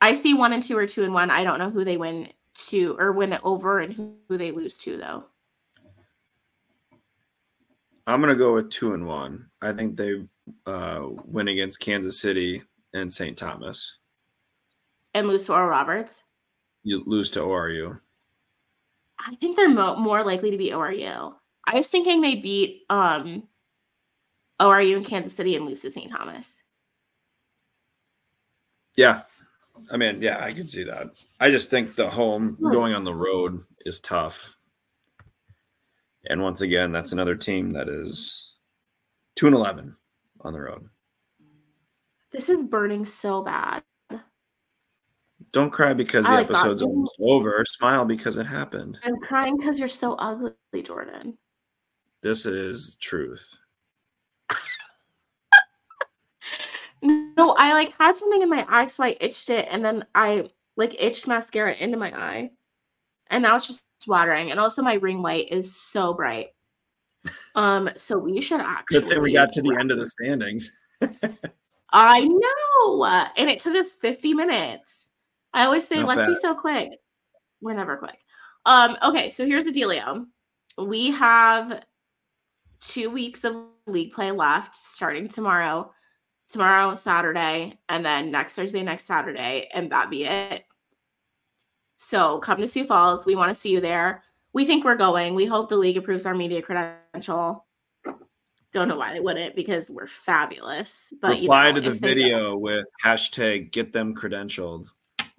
S2: I see one and two or two and one. I don't know who they win to or win it over and who, they lose to though.
S1: I'm gonna go with two and one. I think they uh, win against Kansas City and St. Thomas.
S2: And lose to Oral Roberts.
S1: You lose to ORU.
S2: I think they're mo- more likely to be ORU. I was thinking they beat um, ORU in Kansas City and lose to St. Thomas.
S1: Yeah. I mean, yeah, I can see that. I just think the home going on the road is tough. And once again, that's another team that is 2 and 11 on the road.
S2: This is burning so bad.
S1: Don't cry because the like episode's that. almost over. Smile because it happened.
S2: I'm crying because you're so ugly, Jordan.
S1: This is truth.
S2: No, I like had something in my eye, so I itched it, and then I like itched mascara into my eye, and now it's just watering. And also, my ring light is so bright. Um, so we should actually.
S1: Good thing we got to the end of the standings.
S2: I know, and it took us 50 minutes. I always say, Not let's bad. be so quick. We're never quick. Um, okay, so here's the dealio. We have two weeks of league play left starting tomorrow, tomorrow, Saturday, and then next Thursday, next Saturday, and that be it. So come to Sioux Falls. We want to see you there. We think we're going. We hope the league approves our media credential. Don't know why they wouldn't because we're fabulous. But
S1: reply you know, to the video with hashtag get them credentialed.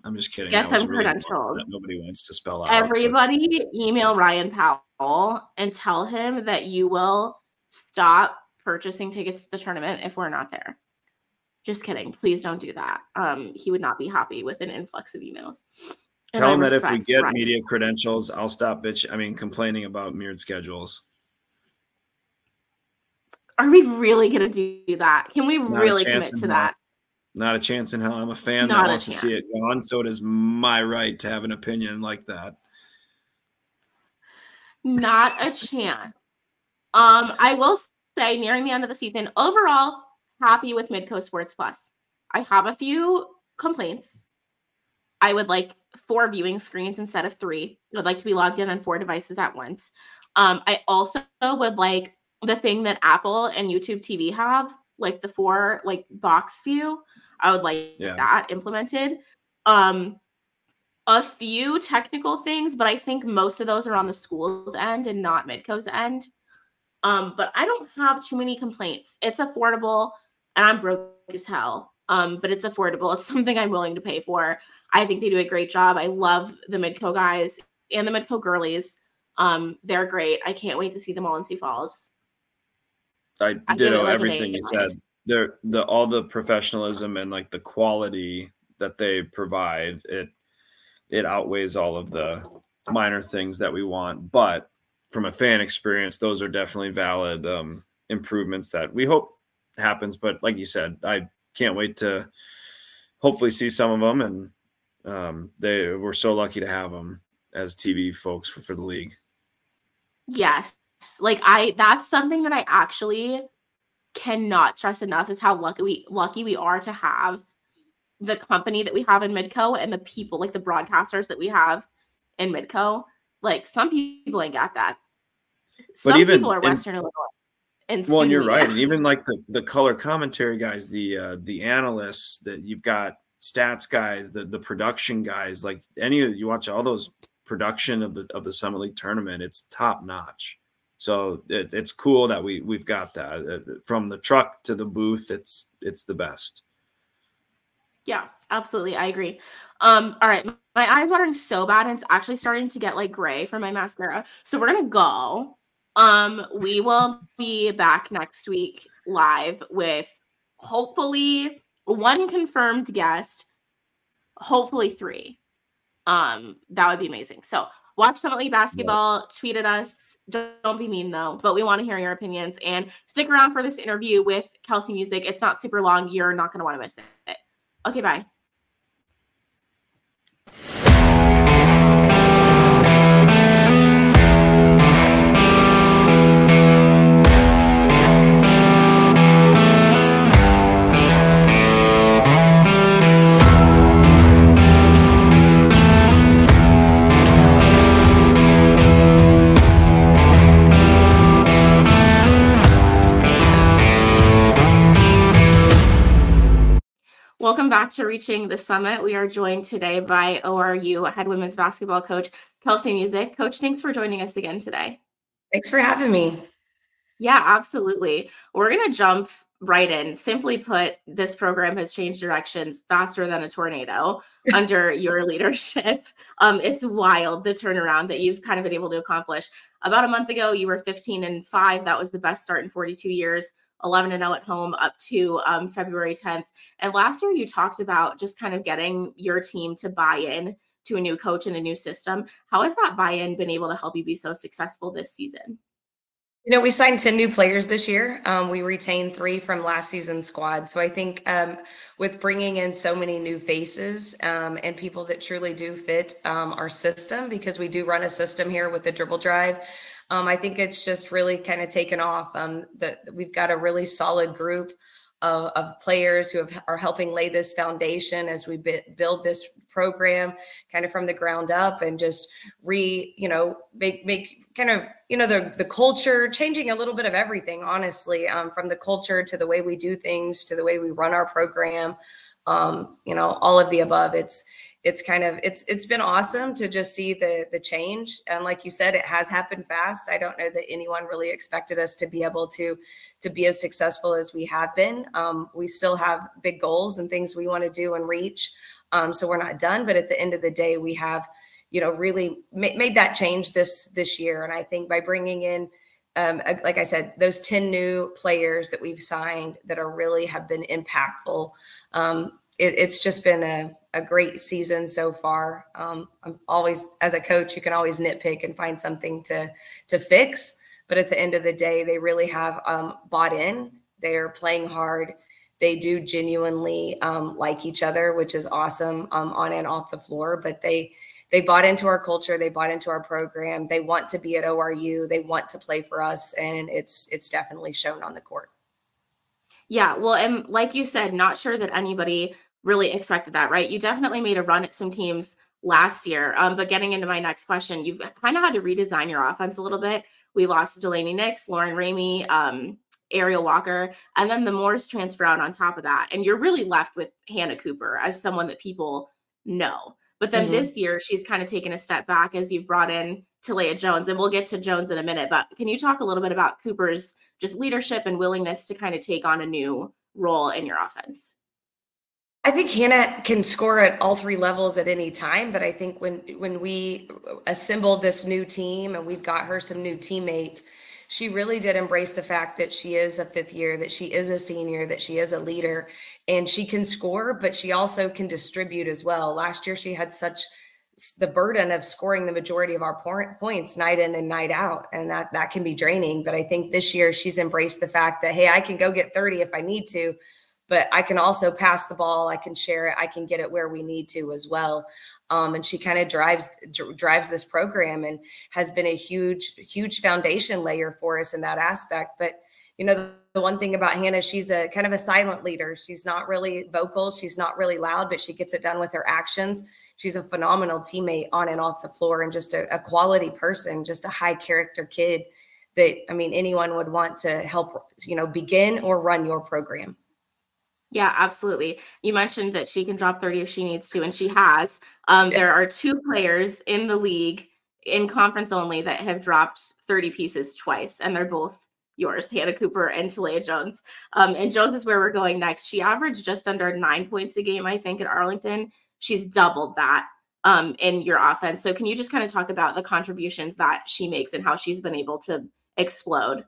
S1: I'm just kidding.
S2: Get them really credentialed.
S1: Nobody wants to spell out.
S2: Everybody but... email Ryan Powell and tell him that you will stop purchasing tickets to the tournament if we're not there. Just kidding. Please don't do that. Um, he would not be happy with an influx of emails.
S1: And tell him that if we get Ryan. media credentials, I'll stop bitch. I mean, complaining about mirrored schedules.
S2: Are we really gonna do that? Can we not really commit to that?
S1: Not a chance in hell. I'm a fan Not that wants chance. to see it gone, so it is my right to have an opinion like that.
S2: Not a chance. Um, I will say, nearing the end of the season, overall, happy with Midco Sports Plus. I have a few complaints. I would like four viewing screens instead of three. I would like to be logged in on four devices at once. Um, I also would like the thing that Apple and YouTube TV have, like the four like box view. I would like yeah. that implemented. Um, a few technical things, but I think most of those are on the school's end and not Midco's end. Um, but I don't have too many complaints. It's affordable, and I'm broke as hell. Um, but it's affordable. It's something I'm willing to pay for. I think they do a great job. I love the Midco guys and the Midco girlies. Um, they're great. I can't wait to see them all in Sioux Falls.
S1: I ditto like everything you said they're the all the professionalism and like the quality that they provide it it outweighs all of the minor things that we want but from a fan experience those are definitely valid um, improvements that we hope happens but like you said i can't wait to hopefully see some of them and um, they we're so lucky to have them as tv folks for, the league
S2: yes like i that's something that i actually cannot stress enough is how lucky we lucky we are to have the company that we have in Midco and the people like the broadcasters that we have in Midco. Like some people ain't got that. Some but even people are Western Illinois.
S1: And well, and you're right. And even like the, the color commentary guys, the uh, the analysts that you've got stats guys, the the production guys, like any of you watch all those production of the of the Summit League tournament, it's top notch. So it, it's cool that we we've got that uh, from the truck to the booth. It's it's the best.
S2: Yeah, absolutely. I agree. Um, all right, my eyes watering so bad, and it's actually starting to get like gray from my mascara. So we're gonna go. Um, we will be back next week live with hopefully one confirmed guest, hopefully three. Um, that would be amazing. So watch Summit League basketball, yeah. tweet at us, don't be mean though, but we want to hear your opinions and stick around for this interview with Kelsi Musick. It's not super long. You're not going to want to miss it. Okay, bye. Welcome back to Reaching the Summit. We are joined today by ORU head women's basketball coach Kelsi Musick. Coach, thanks for joining us again today.
S3: Thanks for having me.
S2: Yeah, absolutely. We're going to jump right in. Simply put, this program has changed directions faster than a tornado under your leadership. Um, it's wild the turnaround that you've kind of been able to accomplish. About a month ago, you were 15 and 5. That was the best start in 42 years. 11 and 0 at home up to um, February 10th. And last year, you talked about just kind of getting your team to buy in to a new coach and a new system. How has that buy in been able to help you be so successful this season?
S3: You know, we signed 10 new players this year. Um, we retained three from last season's squad. So I think um, with bringing in so many new faces um, and people that truly do fit um, our system, because we do run a system here with the dribble drive, um, I think it's just really kind of taken off. Um, that we've got a really solid group of, of players who have, are helping lay this foundation as we build this program kind of from the ground up and just re you know make make kind of you know the the culture changing a little bit of everything honestly um, from the culture to the way we do things to the way we run our program um, you know all of the above it's it's kind of it's it's been awesome to just see the the change. And like you said it has happened fast. I don't know that anyone really expected us to be able to to be as successful as we have been. Um, we still have big goals and things we want to do and reach. Um, so we're not done but at the end of the day we have you know really ma- made that change this this year. And i think by bringing in um, like I said, those 10 new players that we've signed that are really have been impactful. Um, it, it's just been a, a great season so far. Um, I'm always, as a coach, you can always nitpick and find something to to fix. But at the end of the day, they really have um, bought in. They are playing hard. They do genuinely um, like each other, which is awesome um, on and off the floor. But they they bought into our culture. They bought into our program. They want to be at ORU. They want to play for us, and it's it's definitely shown on the court.
S2: Yeah, well, and like you said, not sure that anybody really expected that, right? You definitely made a run at some teams last year. Um, but getting into my next question, you've kind of had to redesign your offense a little bit. We lost Delaney Nix, Lauren Ramey, um, Ariel Walker, and then the Morris transfer out on top of that. And you're really left with Hannah Cooper as someone that people know. But then mm-hmm. this year, she's kind of taken a step back as you've brought in Talia Jones. And we'll get to Jones in a minute. But can you talk a little bit about Cooper's just leadership and willingness to kind of take on a new role in your offense?
S3: I think Hannah can score at all three levels at any time, but I think when when we assembled this new team and we've got her some new teammates, she really did embrace the fact that she is a fifth year, that she is a senior, that she is a leader, and she can score, but she also can distribute as well. Last year she had such the burden of scoring the majority of our points night in and night out and that that can be draining but i think this year she's embraced the fact that hey i can go get 30 if i need to but I can also pass the ball. I can share it. I can get it where we need to as well. Um, and she kind of drives dr- drives this program and has been a huge huge foundation layer for us in that aspect. But you know, the, the one thing about Hannah, she's a kind of a silent leader. She's not really vocal. She's not really loud, but she gets it done with her actions. She's a phenomenal teammate on and off the floor, and just a, a quality person, just a high character kid that I mean anyone would want to help you know begin or run your program.
S2: Yeah, absolutely. You mentioned that she can drop 30 if she needs to, and she has. Um, yes. There are two players in the league in conference only that have dropped 30 pieces twice, and they're both yours, Hannah Cooper and Talia Jones. Um, and Jones is where we're going next. She averaged just under nine points a game, I think, at Arlington. She's doubled that um, in your offense. So, can you just kind of talk about the contributions that she makes and how she's been able to explode?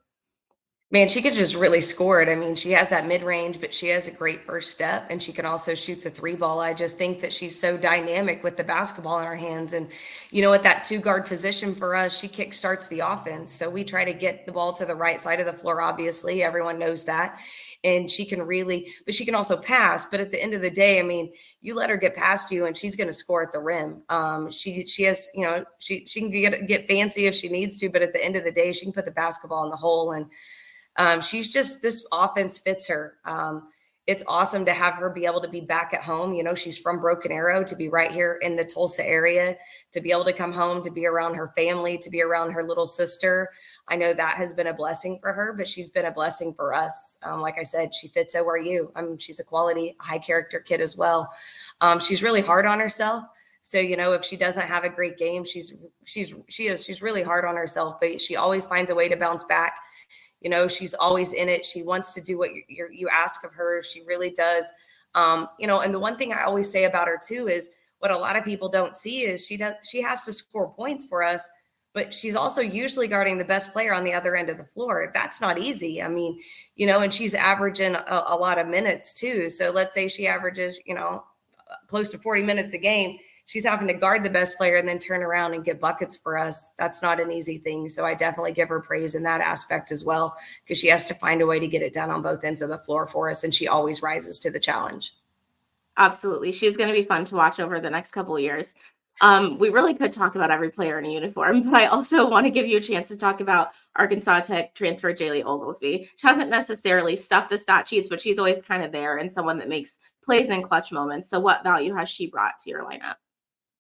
S3: Man, she could just really score it. I mean, she has that mid range, but she has a great first step and she can also shoot the three ball. I just think that she's so dynamic with the basketball in her hands. And, you know, at that two guard position for us, she kick starts the offense. So we try to get the ball to the right side of the floor, obviously. Everyone knows that. And she can really, but she can also pass. But at the end of the day, I mean, you let her get past you and she's going to score at the rim. Um, she, she has, you know, she, she can get, get fancy if she needs to, but at the end of the day, she can put the basketball in the hole. And, um, she's just this offense fits her. Um, it's awesome to have her be able to be back at home. You know, she's from Broken Arrow to be right here in the Tulsa area, to be able to come home, to be around her family, to be around her little sister. I know that has been a blessing for her, but she's been a blessing for us. Um, like I said, she fits ORU. I mean, she's a quality, high character kid as well. Um, she's really hard on herself. So you know, if she doesn't have a great game, she's she's she is she's really hard on herself, but she always finds a way to bounce back you know, she's always in it. She wants to do what you, you ask of her. She really does. Um, you know, and the one thing I always say about her too is what a lot of people don't see is she does she has to score points for us, but she's also usually guarding the best player on the other end of the floor. That's not easy. I mean, you know, and she's averaging a, a lot of minutes too. So let's say she averages, you know, close to 40 minutes a game she's having to guard the best player and then turn around and get buckets for us. That's not an easy thing. So I definitely give her praise in that aspect as well, because she has to find a way to get it done on both ends of the floor for us. And she always rises to the challenge.
S2: Absolutely. She's going to be fun to watch over the next couple of years. Um, we really could talk about every player in a uniform, but I also want to give you a chance to talk about Arkansas Tech transfer Jaylee Oglesby. She hasn't necessarily stuffed the stat sheets, but she's always kind of there and someone that makes plays in clutch moments. So, what value has she brought to your lineup?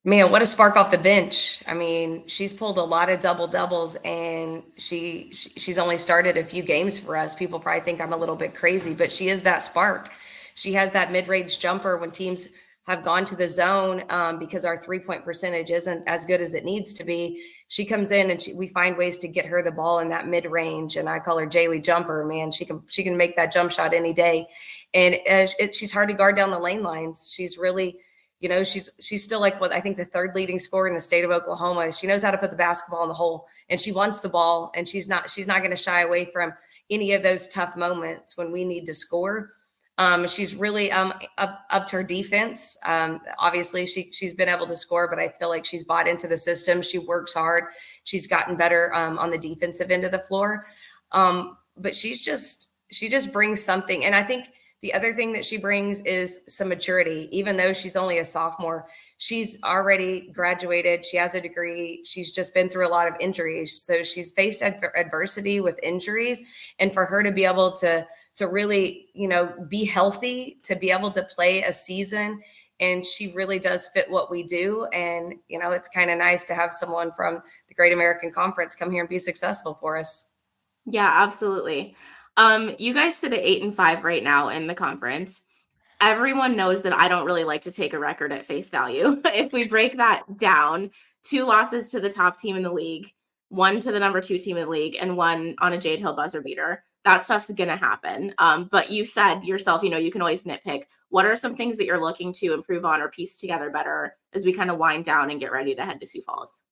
S3: Man, what a spark off the bench. I mean, she's pulled a lot of double doubles and she, she's only started a few games for us. People probably think I'm a little bit crazy, but she is that spark. She has that mid-range jumper when teams have gone to the zone um, because our three-point percentage isn't as good as it needs to be. She comes in and she, we find ways to get her the ball in that mid-range, and I call her Jaylee Jumper. Man, she can she can make that jump shot any day, and uh, it, she's hard to guard down the lane lines. She's really you know, she's she's still like what I think the third leading scorer in the state of Oklahoma. She knows how to put the basketball in the hole, and she wants the ball, and she's not she's not going to shy away from any of those tough moments when we need to score. Um, she's really um, up, to her defense. Um, obviously, she she's been able to score, but I feel like she's bought into the system. She works hard. She's gotten better um, on the defensive end of the floor, um, but she's just she just brings something, and I think the other thing that she brings is some maturity. Even though she's only a sophomore, she's already graduated. She has a degree. She's just been through a lot of injuries. So she's faced adversity with injuries. And for her to be able to, to really, you know, be healthy, to be able to play a season and she really does fit what we do and you know it's kind of nice to have someone from the great american conference come here and be successful for us
S2: yeah absolutely um, you guys sit at eight and five right now in the conference. Everyone knows that I don't really like to take a record at face value. if we break that down, two losses to the top team in the league, one to the number two team in the league, and one on a Jade Hill buzzer beater. That stuff's gonna happen. Um, but you said yourself, you know, you can always nitpick. What are some things that you're looking to improve on or piece together better as we kind of wind down and get ready to head to Sioux Falls?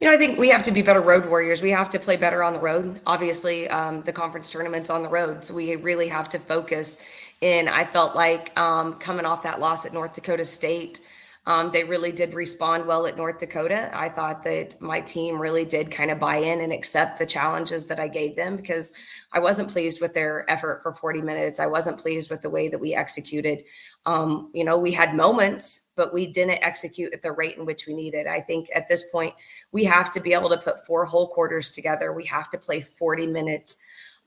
S3: You know, I think we have to be better road warriors. We have to play better on the road. Obviously, um, the conference tournament's on the road, so we really have to focus. And I felt like um, coming off that loss at North Dakota State, um, they really did respond well at North Dakota. I thought that my team really did kind of buy in and accept the challenges that I gave them because I wasn't pleased with their effort for 40 minutes. I wasn't pleased with the way that we executed. Um, you know, we had moments, but we didn't execute at the rate in which we needed. I think at this point, we have to be able to put four whole quarters together. We have to play 40 minutes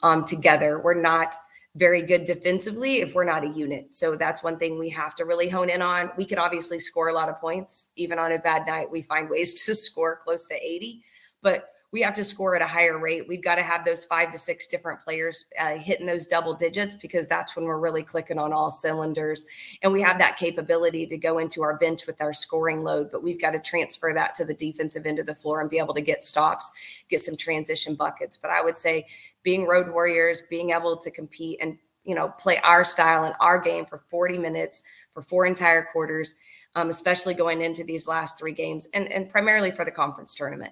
S3: um, together. We're not very good defensively if we're not a unit. So that's one thing we have to really hone in on. We could obviously score a lot of points. Even on a bad night, we find ways to score close to 80, but we have to score at a higher rate. We've got to have those five to six different players uh, hitting those double digits because that's when we're really clicking on all cylinders. And we have that capability to go into our bench with our scoring load, but we've got to transfer that to the defensive end of the floor and be able to get stops, get some transition buckets. But I would say being road warriors, being able to compete and you know play our style and our game for 40 minutes for four entire quarters, um, especially going into these last three games and, and primarily for the conference tournament.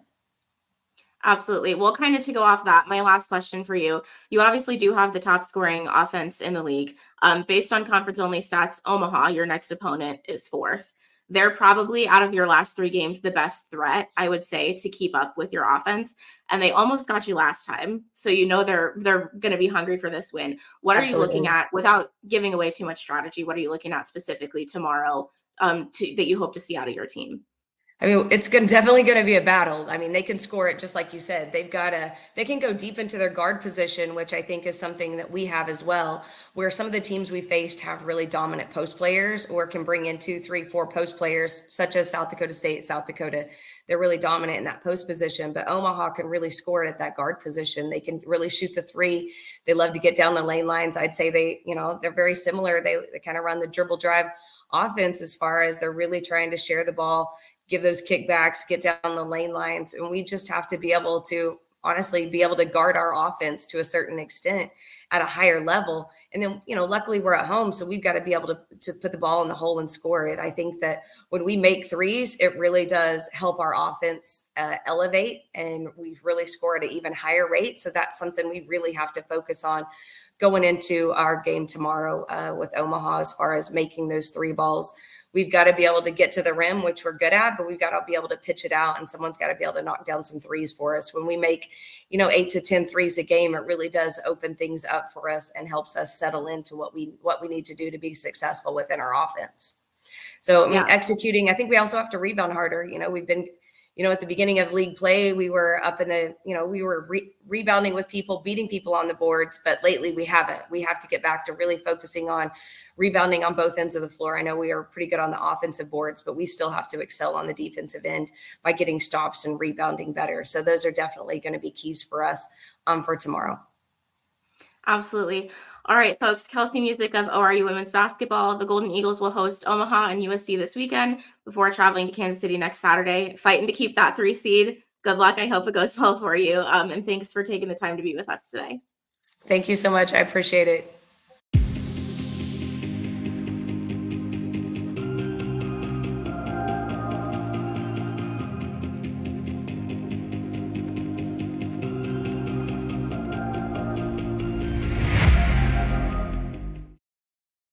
S2: Absolutely. Well, kind of to go off that, my last question for you. You obviously do have the top scoring offense in the league. Um, based on conference only stats, Omaha, your next opponent, is fourth. They're probably out of your last three games the best threat, I would say, to keep up with your offense. And they almost got you last time, so you know they're they're going to be hungry for this win. What are Absolutely. you looking at without giving away too much strategy? What are you looking at specifically tomorrow um, to, that you hope to see out of your team?
S3: I mean, it's going definitely going to be a battle. I mean, they can score it just like you said. They've got a they can go deep into their guard position, which I think is something that we have as well. Where some of the teams we faced have really dominant post players, or can bring in two, three, four post players, such as South Dakota State, South Dakota. They're really dominant in that post position, but Omaha can really score it at that guard position. They can really shoot the three. They love to get down the lane lines. I'd say they, you know, they're very similar. They, they kind of run the dribble drive offense as far as they're really trying to share the ball give those kickbacks, get down the lane lines. And we just have to be able to honestly be able to guard our offense to a certain extent at a higher level. And then, you know, luckily we're at home, so we've got to be able to, to put the ball in the hole and score it. I think that when we make threes, it really does help our offense uh, elevate and we've really scored at an even higher rate. So that's something we really have to focus on going into our game tomorrow uh, with Omaha as far as making those three balls we've got to be able to get to the rim, which we're good at, but we've got to be able to pitch it out and someone's got to be able to knock down some threes for us. When we make, you know, eight to 10 threes a game, it really does open things up for us and helps us settle into what we what we need to do to be successful within our offense. So I mean, yeah. executing, I think we also have to rebound harder. You know, we've been you know, at the beginning of league play, we were up in the, you know, we were re- rebounding with people, beating people on the boards, but lately we haven't. We have to get back to really focusing on rebounding on both ends of the floor. I know we are pretty good on the offensive boards, but we still have to excel on the defensive end by getting stops and rebounding better. So those are definitely going to be keys for us um, for tomorrow.
S2: Absolutely. All right, folks. Kelsi Musick of ORU Women's Basketball. The Golden Eagles will host Omaha and USD this weekend before traveling to Kansas City next Saturday, fighting to keep that three seed. Good luck. I hope it goes well for you. Um, and thanks for taking the time to be with us today.
S3: Thank you so much. I appreciate it.